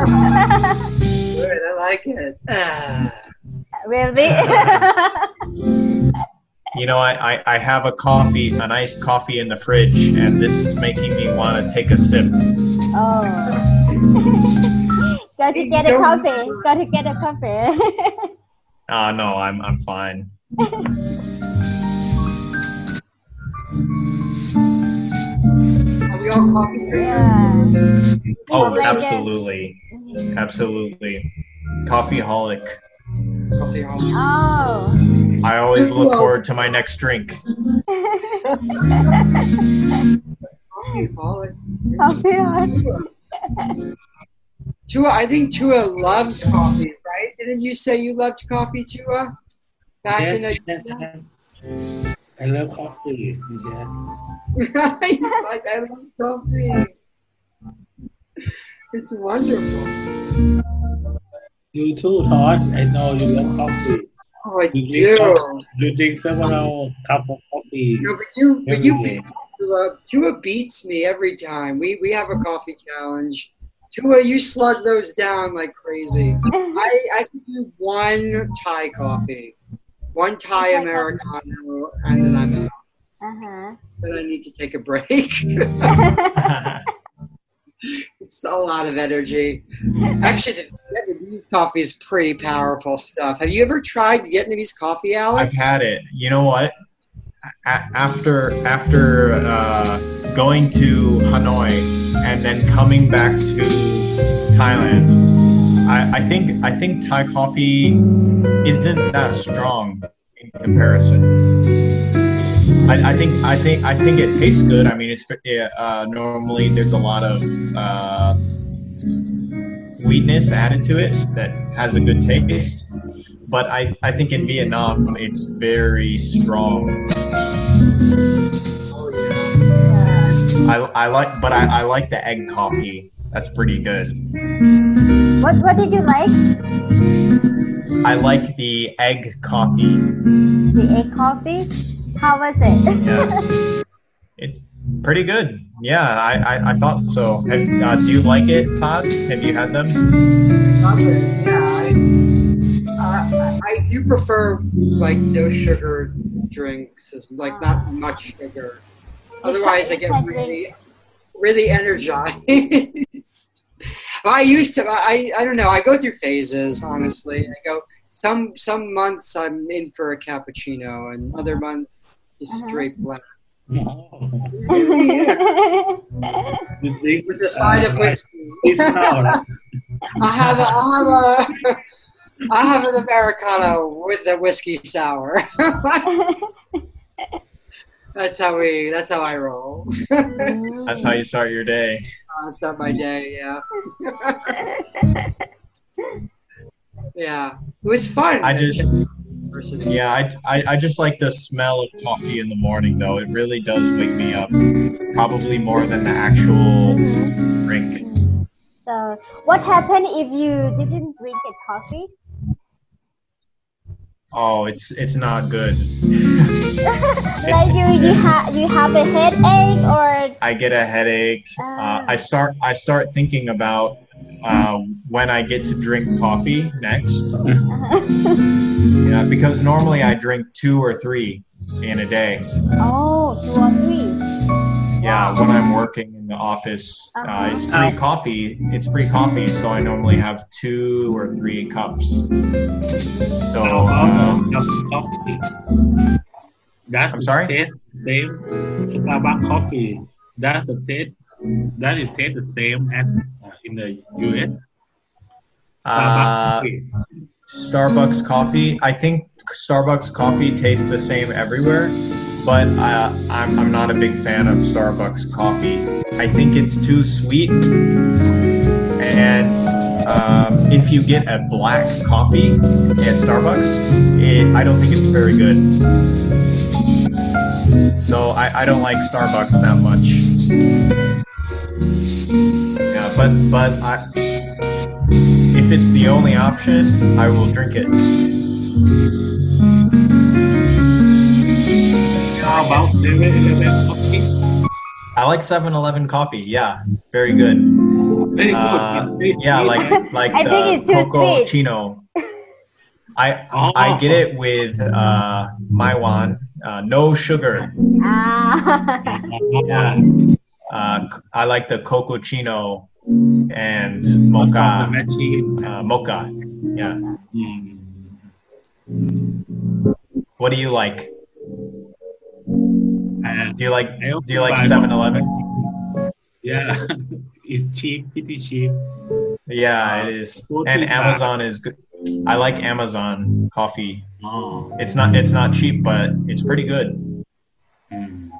Good, I like it. Ah. really? You know, I, I, I have a coffee, a nice coffee in the fridge, and this is making me want to take a sip. oh. Got to get a coffee. Got to get a coffee. Oh no, I'm I'm fine. Are we all coffee Yeah. drinkers? Oh, absolutely. it. absolutely, absolutely. Coffeeholic. Coffee holic. oh. I always look Well- forward to my next drink. Coffee holic. coffee. Tua, I think Tua loves coffee, right? Didn't you say you loved coffee, Tua? Back Yes, in a, yes, yes. I love coffee. Yes. He's like, I love coffee. It's wonderful. You too, Todd. I know you love coffee. Oh, I You do. coffee. you drink several cup of coffee. No, but you, but every you beat Tua. Tua beats me every time. We we have a coffee challenge. Tua, you slug those down like crazy. I I could do one Thai coffee, one Thai Thai americano, and then I'm out. uh-huh. Then I need to take a break. it's a lot of energy. Actually, the Vietnamese coffee is pretty powerful stuff. Have you ever tried Vietnamese coffee, Alex? I've had it. You know what? A- after after uh, going to Hanoi and then coming back to Thailand, I, I think I think Thai coffee isn't that strong in comparison. I, I think I think I think it tastes good. I mean, it's uh, normally there's a lot of uh, sweetness added to it that has a good taste. But I, I think in Vietnam it's very strong. I, I like but I, I like the egg coffee. That's pretty good. what what did you like? I like the egg coffee. The egg coffee? How was it? Yeah. It's pretty good. Yeah, I, I, I thought so. Have, uh, do you like it, Todd? Have you had them? Love it. Yeah, I, uh, I do prefer like no sugar drinks, as like not much sugar. Otherwise, I get really, really energized. well, I used to. I I don't know. I go through phases. Honestly, I go some some months I'm in for a cappuccino, and other months just Uh-huh. straight black. No. Really, yeah. You drink, With a side of whiskey. it's? I have a, I have a, I have an americano with the whiskey sour. That's how we. That's how I roll. That's how you start your day. I'll start my day. Yeah. yeah. It was fun. I just University. yeah, I, I I just like the smell of coffee in the morning though. It really does wake me up. Probably more than the actual drink. So, what happened if you didn't drink a coffee? Oh, it's it's not good. like you, you have you have a headache or I get a headache. Uh, I start I start thinking about uh, when I get to drink coffee next. Yeah, because normally I drink two or three in a day. oh two or three. Yeah, when I'm working in the office, uh, it's free coffee. It's free coffee, so I normally have two or three cups. So um, coffee. That's I'm sorry? taste same Starbucks coffee. That's a taste. That is taste the same as in the US. uh. Starbucks coffee. I think Starbucks coffee tastes the same everywhere, but uh, I'm, I'm not a big fan of Starbucks coffee. I think it's too sweet. And um, if you get a black coffee at Starbucks, it, I don't think it's very good. So I, I don't like Starbucks that much. Yeah, but but I, if it's the only option, I will drink it. How about 7-Eleven coffee? I like 7-Eleven coffee. Yeah, very good. Very good. Uh, yeah, like like I the think coco chino. I Oh. I get it with uh, Maiwan, uh, no sugar. Ah. Yeah. Uh, I like the coco chino and the mocha. Uh, mocha. Yeah. Mm. What do you like? And Do you like do you like buy 7-Eleven? Yeah, it's cheap, pretty cheap. Yeah, it is. And Amazon is good. I like Amazon coffee. Oh. It's not it's not cheap, but it's pretty good. Mm.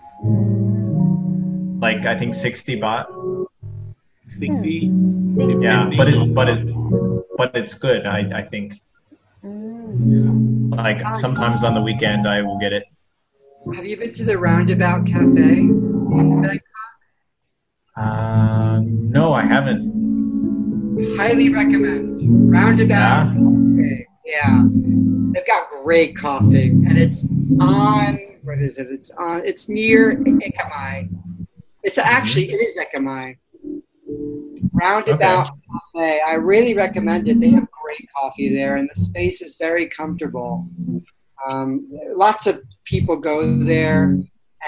Like I think 60 baht. 60. Yeah, but it but it but it's good. I I think. Mm. Like sometimes on the weekend I will get it. Have you been to the Roundabout Cafe in Bangkok? Uh, no, I haven't. Highly recommend. Roundabout Yeah. Cafe. Yeah. They've got great coffee, and it's on. What is it? It's on. It's near Ekamai. It's actually it is Ekamai. Roundabout Cafe. I really recommend it. They have great coffee there, and the space is very comfortable. Um, lots of people go there,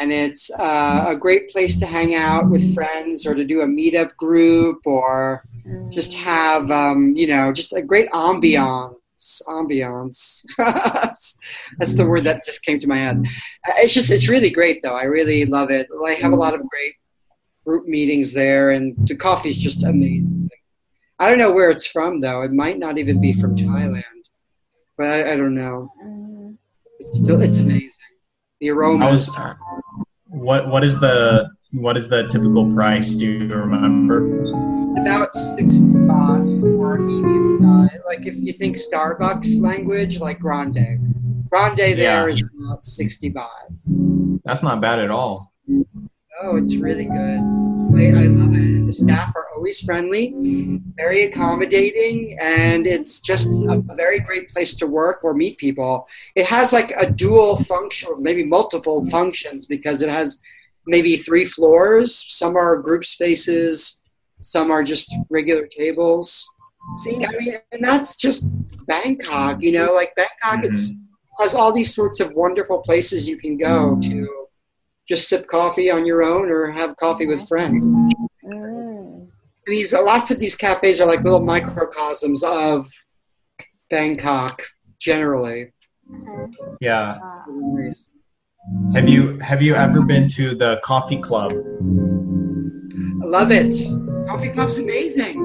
and it's uh, a great place to hang out with friends or to do a meetup group or just have um, you know just a great ambiance ambiance that's the word that just came to my head Uh, it's just it's really great though i really love it i have a lot of great group meetings there and the coffee's just amazing i don't know where it's from though it might not even be from thailand but i, I don't know Mm. it's, still, it's amazing the aroma was what what is the what is the typical price? Do you remember? about 60 baht for a medium size. Like if you think Starbucks language, like grande. Grande there Yeah. is about 60 baht. That's not bad at all. Oh, it's really good. I, I love it. And the staff are always friendly, very accommodating, and it's just a very great place to work or meet people. It has like a dual function, or maybe multiple functions, because it has maybe three floors. Some are group spaces, some are just regular tables. See, I mean, and that's just Bangkok, you know, like Bangkok it's, mm-hmm. has all these sorts of wonderful places you can go to just sip coffee on your own or have coffee with friends. Mm. These lots of these cafes are like little microcosms of Bangkok generally. Yeah. Ah. Have you have you ever been to the coffee club? I love it. Coffee club's amazing.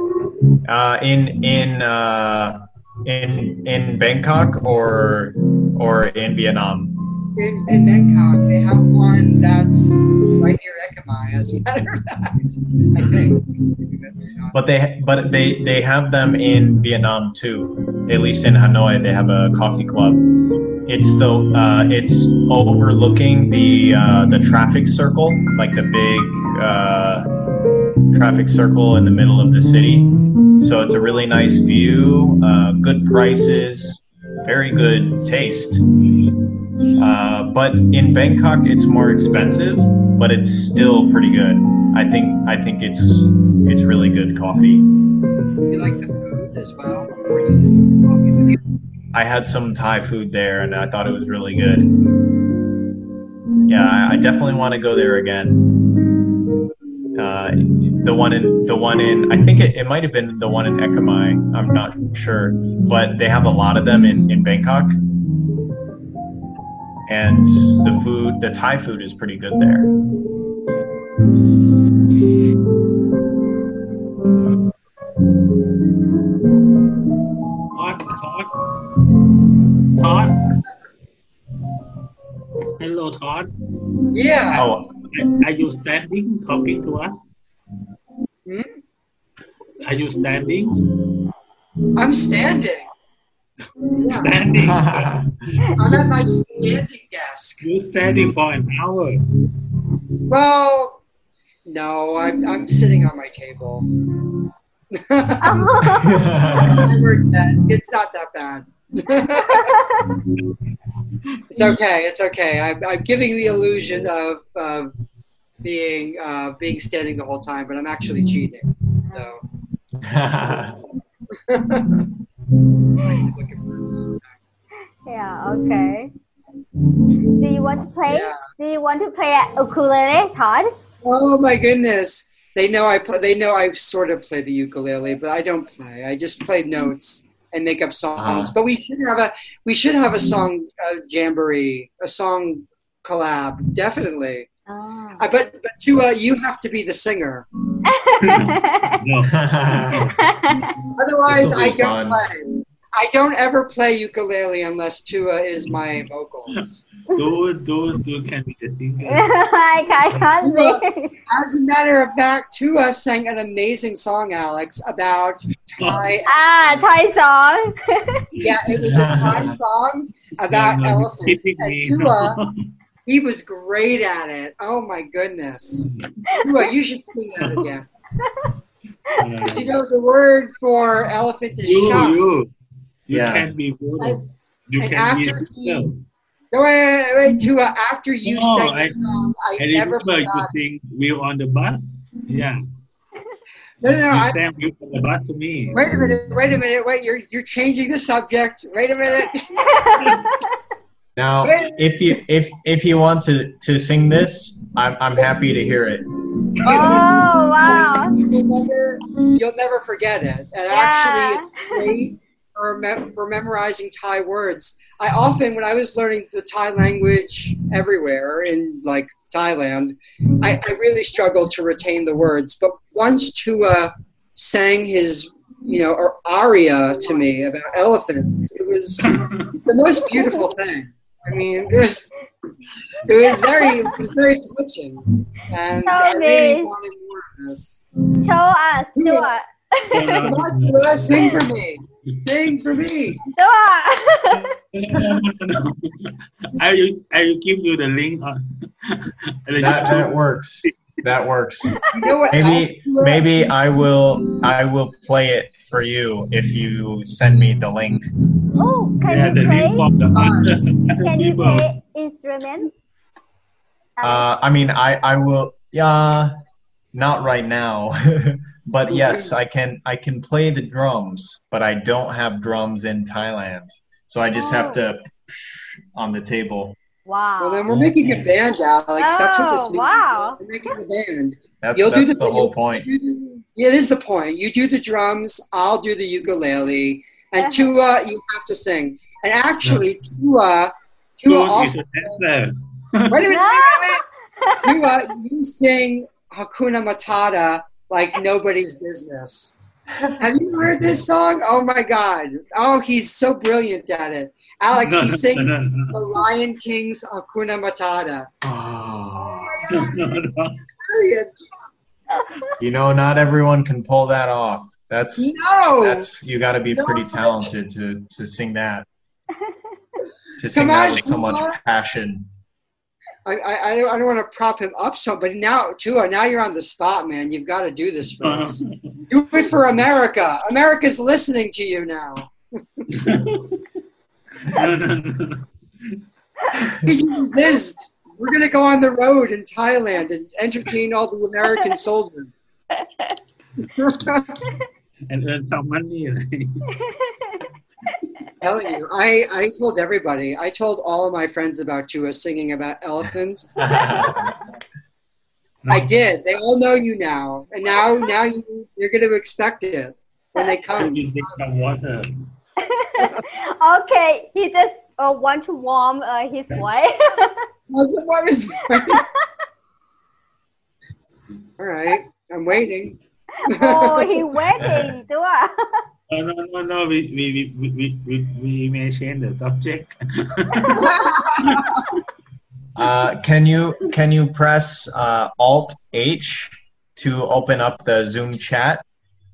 Uh, in in uh, in in Bangkok or or in Vietnam? In, in Bangkok, they have one that's right near Ekamai, as a matter of fact. I think. But they but they they have them in Vietnam too. At least in Hanoi, they have a coffee club. It's the uh, it's overlooking the uh, the traffic circle, like the big uh, traffic circle in the middle of the city. So it's a really nice view, uh, good prices, very good taste. Uh, but in Bangkok, it's more expensive, but it's still pretty good. I think I think it's it's really good coffee. You like the food as well? Or do you think the coffee? I had some Thai food there, and I thought it was really good. Yeah, I, I definitely want to go there again. Uh, the one in the one in I think it, it might have been the one in Ekamai. I'm not sure, but they have a lot of them in in Bangkok, and the food, the Thai food, is pretty good there. Todd, Todd, Todd. Hello, Todd. Yeah. Oh, Are you standing talking to us? Hmm? Are you standing? I'm standing. Yeah. Standing. I'm at my standing desk. You're standing for an hour. Well, no, I'm I'm sitting on my table. Work desk. It's not that bad. it's okay. It's okay. I'm, I'm giving the illusion of, of being uh, being standing the whole time, but I'm actually cheating. So I like to look impressive. yeah, okay. Do you want to play? Yeah. Do you want to play at ukulele, Todd? Oh my goodness! They know I play. They know I sort of play the ukulele, but I don't play. I just play notes and make up songs. Uh-huh. But we should have a we should have a song uh, jamboree, a song collab, definitely. Oh. Uh, but but you uh, you have to be the singer. No. Otherwise, I don't fun. play. I don't ever play ukulele unless Tua is my vocals. Do do do can be the singer. I can't, I can't sing. As a matter of fact, Tua sang an amazing song, Alex, about Thai. ah, Thai song. Yeah, it was a Thai song about No, no, elephants. And. Tua, he was great at it. Oh my goodness. Tua, you should see that again. Because you know the word for elephant is you shak. you you Yeah. can be good. And- You and can be after he- No, wait, wait, wait, Tua, after you No, sang I- the song, I, I never remember you forgot. sing "Wheel on the Bus." Yeah, No, no, no. you I, sang "Wheel on the Bus" to me. wait a minute, wait a minute, wait, you're you're changing the subject. Wait a minute. now, if you if if you want to to sing this, I'm I'm happy to hear it. oh, wow. You'll never, you'll never forget it. And Yeah. actually, it's great for, mem- for memorizing Thai words. I often, when I was learning the Thai language everywhere in like Thailand, I, I really struggled to retain the words. But once Tua sang his, you know, or aria to me about elephants, it was the most beautiful thing. I mean, it was, it was very, it was very touching, and I really wanted more of this. Show us, do it. Come on, Tua, sing for me. Sing for me. Do it. I will I will give you the link on. That that works. That works. You know Maybe maybe I will I will play it for you if you send me the link. Oh, can Yeah, you play? link from the Can you play instrument? Uh, I mean, I I will. Yeah, not right now. but yes, I can I can play the drums, but I don't have drums in Thailand, so I just have to on the table. wow. Well, then we're making a band, Alex. That's what this Oh, means. wow. We're making a band. That's, You'll that's do the, the whole you'll- point. you do the- yeah, it is the point. You do the drums. I'll do the ukulele, and. Tua, you have to sing. And actually, Tua, Tua Good is also. a dancer. Wait a minute, wait a minute. Tua, you sing Hakuna Matata like nobody's business. Have you heard this song? Oh my God. Oh, he's so brilliant at it. Alex, he sings no, no, the Lion King's Hakuna Matata. Oh. no, no, no. Brilliant. You know, not everyone can pull that off. That's No. that's you got to be pretty talented to to sing that. To sing Come that on, with so much Tua. passion. I, I, I don't, I don't want to prop him up so, but now, Tua, now you're on the spot, man. You've got to do this for us. Do it for America. America's listening to you now. no, no, no. Can you resist? We're gonna go on the road in Thailand and entertain all the American soldiers. and earn some money. telling you, I, I told everybody. I told all of my friends about Tua singing about elephants. I did. They all know you now, and now now you, you're going to expect it when they come. you take some water. okay, he just uh, want to warm uh, his wife. Was it what was? all right, I'm waiting. oh, he waiting, đúng không? No, no, no, no. We we we we we, we may change the subject. Uh, can you can you press uh, Alt H to open up the Zoom chat,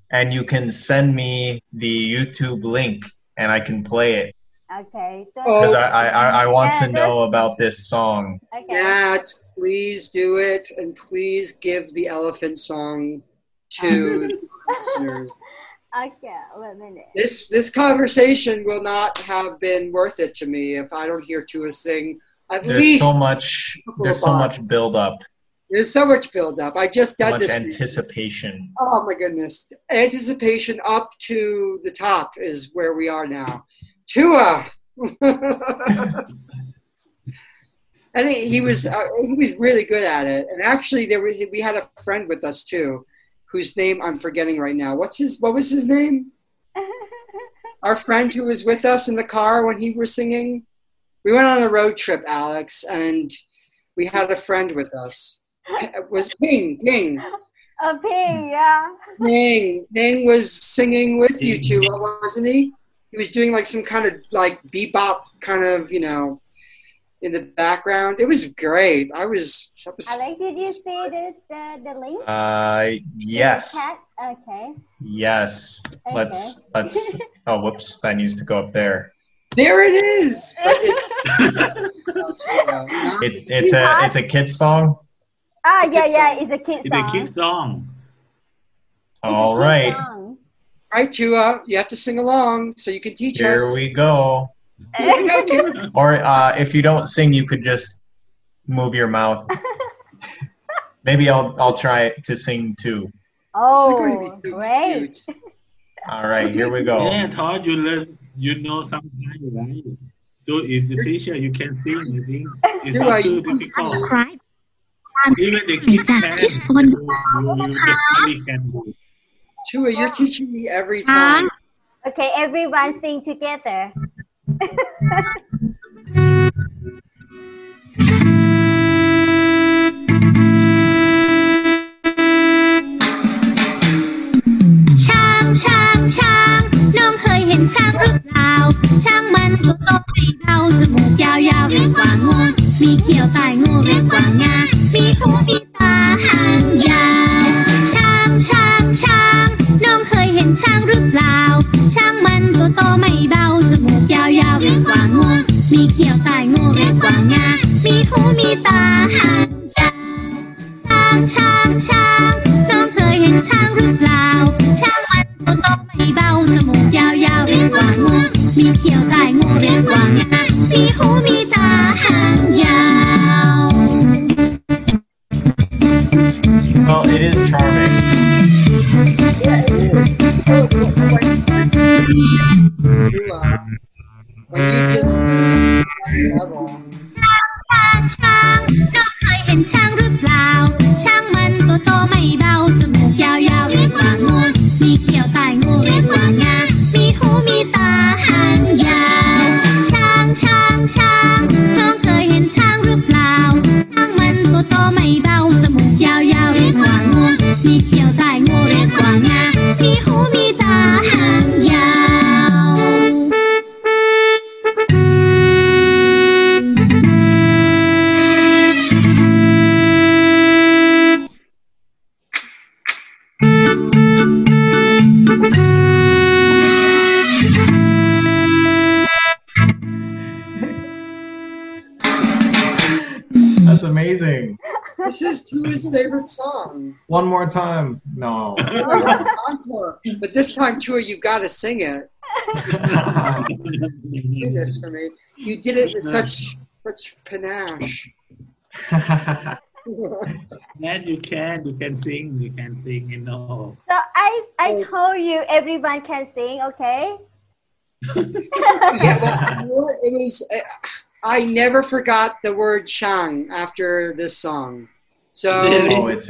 and you can send me the YouTube link, and I can play it Okay, so, Oh. because I, I I I want to know about this song. okay. Matt, please do it, and please give the elephant song to the listeners. Okay, wait a minute. This this conversation will not have been worth it to me if I don't hear Tua sing at There's least. so much there's so much build up, there's so much build up. I just so done much this. for anticipation. Oh my goodness. Anticipation up to the top is where we are now. Tua. and he, was uh, he was really good at it. And actually there was, we had a friend with us too whose name I'm forgetting right now. What's his what was his name? Our friend who was with us in the car when he was singing. We went on a road trip, Alex, and we had a friend with us. It was Ping, Ping. A pig, yeah. Ning, Ning was singing with you two, wasn't he? He was doing like some kind of like bebop kind of, you know, in the background. It was great. I was. I was Alex, did you see this, the, the link? Uh, yes, Okay. yes. Let's let's. Oh, whoops! That needs to go up there. there it is. But it's, It, it's a it's a kids song. Ah, yeah, yeah, it's a kids. It's song. a kid song. It's a All kid right, song right, Chua, you have to sing along so you can teach Here us. Here we go. or uh, if you don't sing, you could just move your mouth. Maybe I'll I'll try to sing too. Oh, so great! All right, here we go. Yeah, Todd, you learn, you know sometimes, right? So it's essential. You can sing. I think it's not too difficult. Even the kids can. You do. Tua, you're teaching me every time. Okay, everyone sing together. ช้า 多多美包子母飘摇月光我，咪叫带我月光呀，咪呼咪大喊呀，唱唱唱，唱歌很唱入老，唱完多多美包子母飘摇月光我，咪叫带我月光呀，咪呼咪大喊呀。Well, it is charming. Yeah, it is. Oh, oh, oh, when you, uh, when you did it One more time. No. Encore. But this time, Tua, you've got to sing it. Do this for me. You did it with such such panache. And you can, you can sing, you can sing, you know. So I I Oh. told you everyone can sing, okay? yeah, well, you know it was. uh, I never forgot the word "shang" after this song. So Really? oh, it's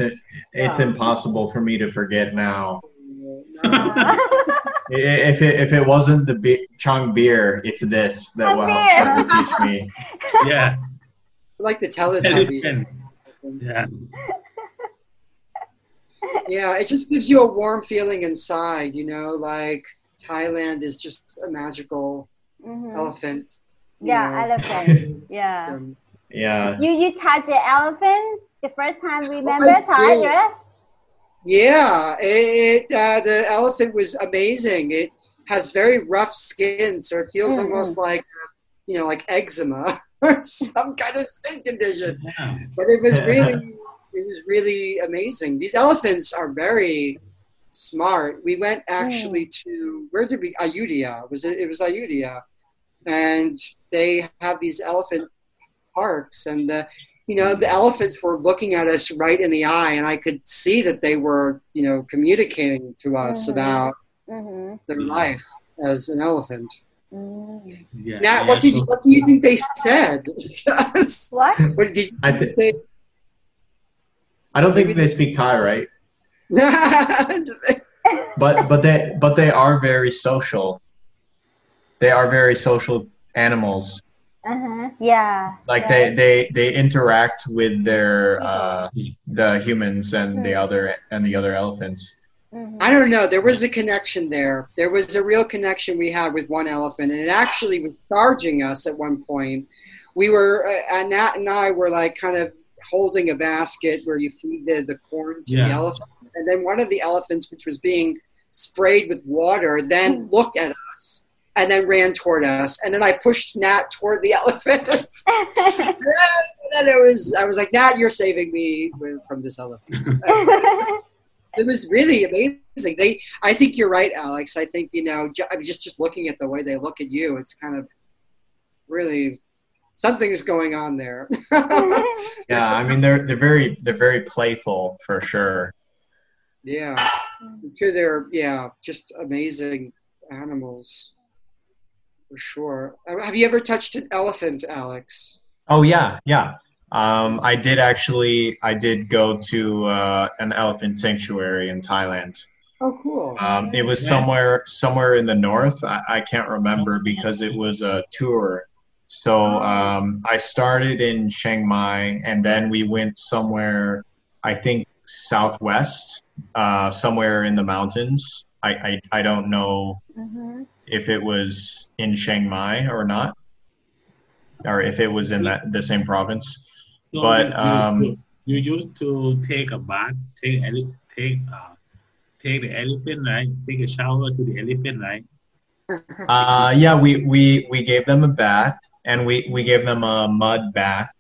it's impossible for me to forget now. If it if it wasn't the be- Chang beer, it's this that Chang will beer. have to teach me. Yeah, like the Teletubbies. Yeah, Yeah, it just gives you a warm feeling inside. You know, like Thailand is just a magical Mhm. elephant. Yeah, know. elephant. Yeah. Um, Yeah. You you touch the elephant the first time. Remember, I Thai? Yeah, it, it uh, the elephant was amazing. It has very rough skin, so it feels Mhm. almost like uh, you know, like eczema or some kind of skin condition. yeah. But it was really, it was really amazing. These elephants are very smart. We went actually to where did we? Ayutthaya was it? It was Ayutthaya, and they have these elephant parks, and the you know the elephants were looking at us right in the eye, and I could see that they were you know communicating to us Mhm. about Mm-hmm. their life as an elephant. Mm. yeah. Nat, yeah, what did so- what do you think they said? What? what did I th- they? I don't think they speak Thai, right? But but they but they are very social. They are very social animals. Uh-huh. Yeah. Like yeah. they they they interact with their uh, the humans and the other and the other elephants. Mhm. I don't know. There was a connection there. There was a real connection we had with one elephant, and it actually was charging us at one point. We were, uh, and Nat and I were like kind of holding a basket where you feed the, the corn to the elephant. And then one of the elephants, which was being sprayed with water, then looked at us and then ran toward us. And then I pushed Nat toward the elephant. and then it was, I was like, Nat, you're saving me from this elephant it was really amazing. They, I think you're right, Alex. I think you know, I mean, just just looking at the way they look at you, it's kind of really something's going on there. Yeah, I mean they're they're very they're very playful for sure. yeah, I'm sure they're yeah, just amazing animals for sure. Uh, Have you ever touched an elephant, Alex? Oh yeah, yeah. Um, I did actually. I did go to uh, an elephant sanctuary in Thailand. Oh, cool. Um, it was Yeah. somewhere somewhere in the north. I, I can't remember because it was a tour. So um, I started in Chiang Mai, and then we went somewhere. I think southwest, uh, somewhere in the mountains. I, I I don't know Mhm. If it was in Chiang Mai or not, or if it was in that the same province. So But, you, um, you, you used to take a bath, take ele- take uh, take the elephant, right? Take a shower to the elephant, right? Uh, yeah, we, we, we gave them a bath and we, we gave them a mud bath.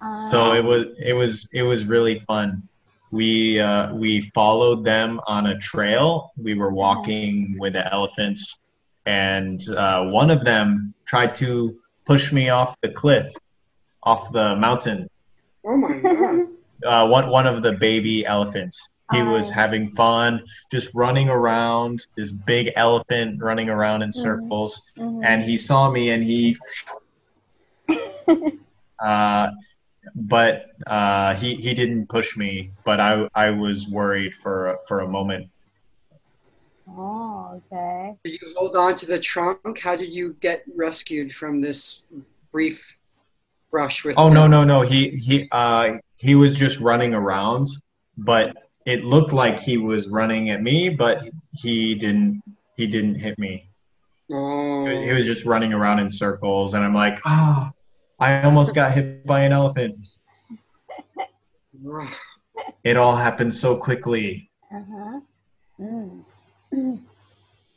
Uh, So it was it was it was really fun. We uh, we followed them on a trail. We were walking with the elephants, and uh, one of them tried to push me off the cliff, off the mountain. Oh my god. Uh, one one of the baby elephants. He was Oh. having fun, just running around. This big elephant running around in circles mhm. and he saw me and he uh, but uh, he he didn't push me but i i was worried for for a moment Oh, okay. Did you hold on to the trunk? How did you get rescued from this brief brush with? oh the- no no no he he uh he was just running around but it looked like he was running at me but he didn't he didn't hit me Oh. he was just running around in circles and i'm like oh i almost got hit by an elephant it all happened so quickly Uh-huh. Mm.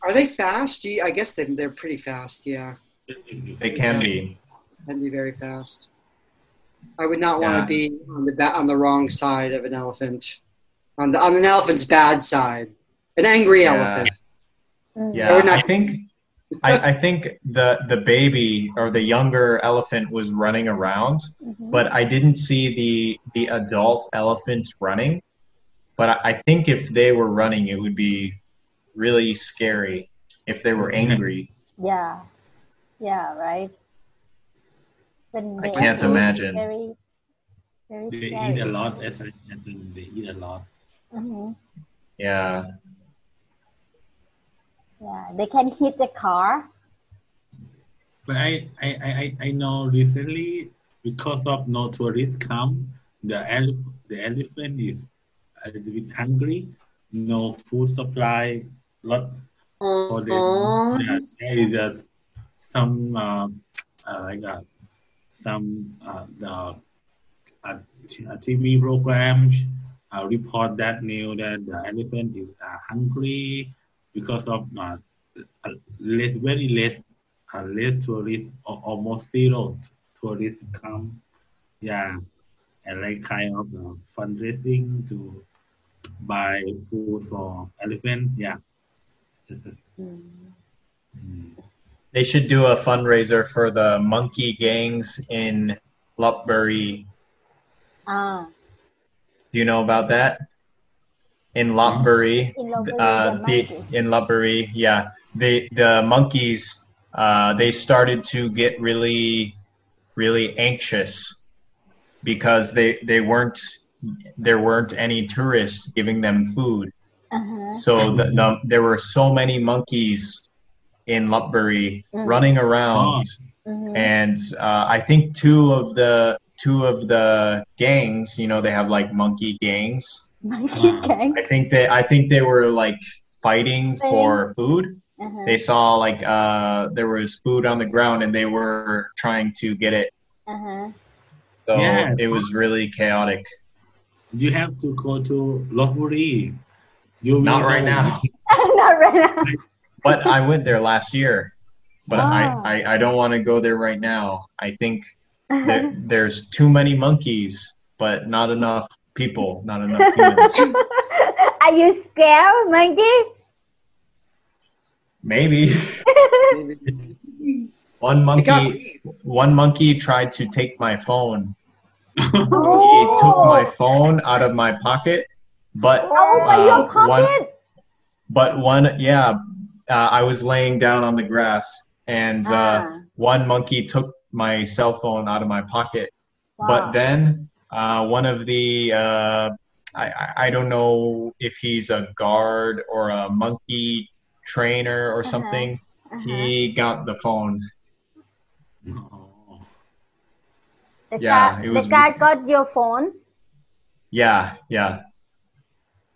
Are they fast? I guess they, they're pretty fast. Yeah, They can be can be very fast. I would not want to be on the ba- on the wrong side of an elephant, on the on an elephant's bad side, an angry Yeah. elephant. Yeah, would not- I think I, I think the the baby or the younger elephant was running around, Mhm. but I didn't see the the adult elephants running. But I, I think if they were running, it would be really scary if they were angry. Yeah. Yeah, right. When I can't imagine. Very, very They scary. eat a lot, as I, as in they eat a lot. Mhm. Yeah, Yeah, they can hit the car. But I, I, I, I- I know recently because of no tourists come, the elef- the elephant is a little bit hungry, no food supply, lot for them. Aw. Yeah, there is just some uh, uh, like uh, some uh, the uh, t- uh, TV programs uh, report that new that the elephant is uh, hungry because of uh, less very less uh, less tourists or almost zero tourists come yeah and like kind of uh, fundraising to buy food for elephant yeah Mm. Mm. they should do a fundraiser for the monkey gangs in Lopburi. Ah, Do you know about that? In Lopburi, in Lopburi, uh, the the in Lopburi, yeah, the the monkeys uh, they started to get really really anxious because they they weren't there weren't any tourists giving them food. Uh-huh. So the, the, there were so many monkeys in Lopburi Mm. running around, Mhm. and uh, I think two of the two of the gangs, you know, they have like monkey gangs. Monkey gang. I think they I think they were like fighting for food. Uh-huh. They saw like uh, there was food on the ground, and they were trying to get it. Uh-huh. So Yeah. it was really chaotic. you have to go to Lopburi. You will Not right know. now. Not right now. but I went there last year. But Ah. I, I, I don't want to go there right now. I think there, there's too many monkeys, but not enough people, not enough humans. Are you scared, monkey? Maybe one It got monkey, one monkey tried to take my phone. He Oh. took my phone out of my pocket, but Oh, by uh, your one, pocket. but one, yeah, uh, I was laying down on the grass, and uh, Ah, one monkey took my cell phone out of my pocket. wow. But then uh, one of the uh, I, I I don't know if he's a guard or a monkey trainer or Uh-huh. something. Uh-huh. He got the phone. Oh. the yeah, guy, it was- the guy got your phone. Yeah, yeah.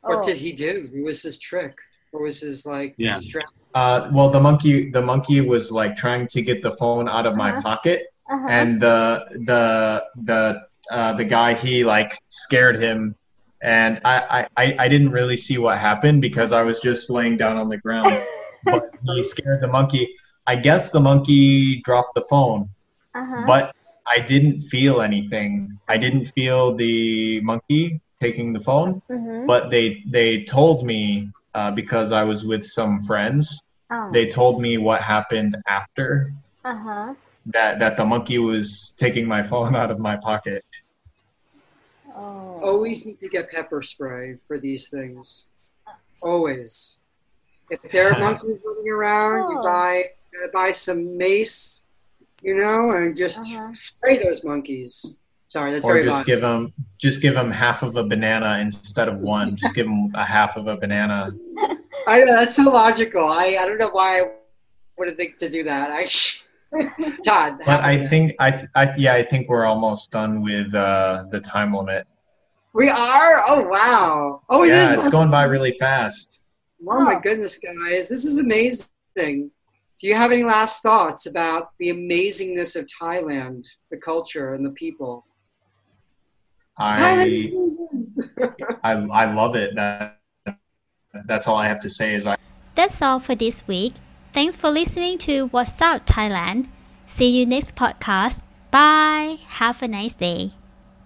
What Oh. did he do? What was his trick? What was his like? Yeah. strat- Uh, well, the monkey the monkey was like trying to get the phone out of my Uh-huh. pocket, Uh-huh. and the the the uh, the guy he like scared him, and I, I I didn't really see what happened because I was just laying down on the ground. but he scared the monkey. I guess the monkey dropped the phone, uh-huh. but I didn't feel anything. I didn't feel the monkey taking the phone, Mhm. but they they told me uh, because I was with some friends. Oh. They told me what happened after uh-huh. that that the monkey was taking my phone out of my pocket. Oh. Always need to get pepper spray for these things. Always. If there are monkeys running around, you Oh. buy uh, buy some mace, you know, and just Uh-huh. spray those monkeys. Sorry, that's or very just loud. give them just give them half of a banana instead of one. Just give them a half of a banana. I know that's so logical. I, I don't know why I would think to do that. I, Todd, But I think I, I yeah I think we're almost done with uh, the time limit. We are. Oh wow! Oh, yeah, this it's is going by really fast. Oh my Oh. goodness, guys, this is amazing. Do you have any last thoughts about the amazingness of Thailand, the culture, and the people? I. I, I love it. That, that's all I have to say. Is I That's all for this week. Thanks for listening to What's Up Thailand. See you next podcast. Bye. Have a nice day.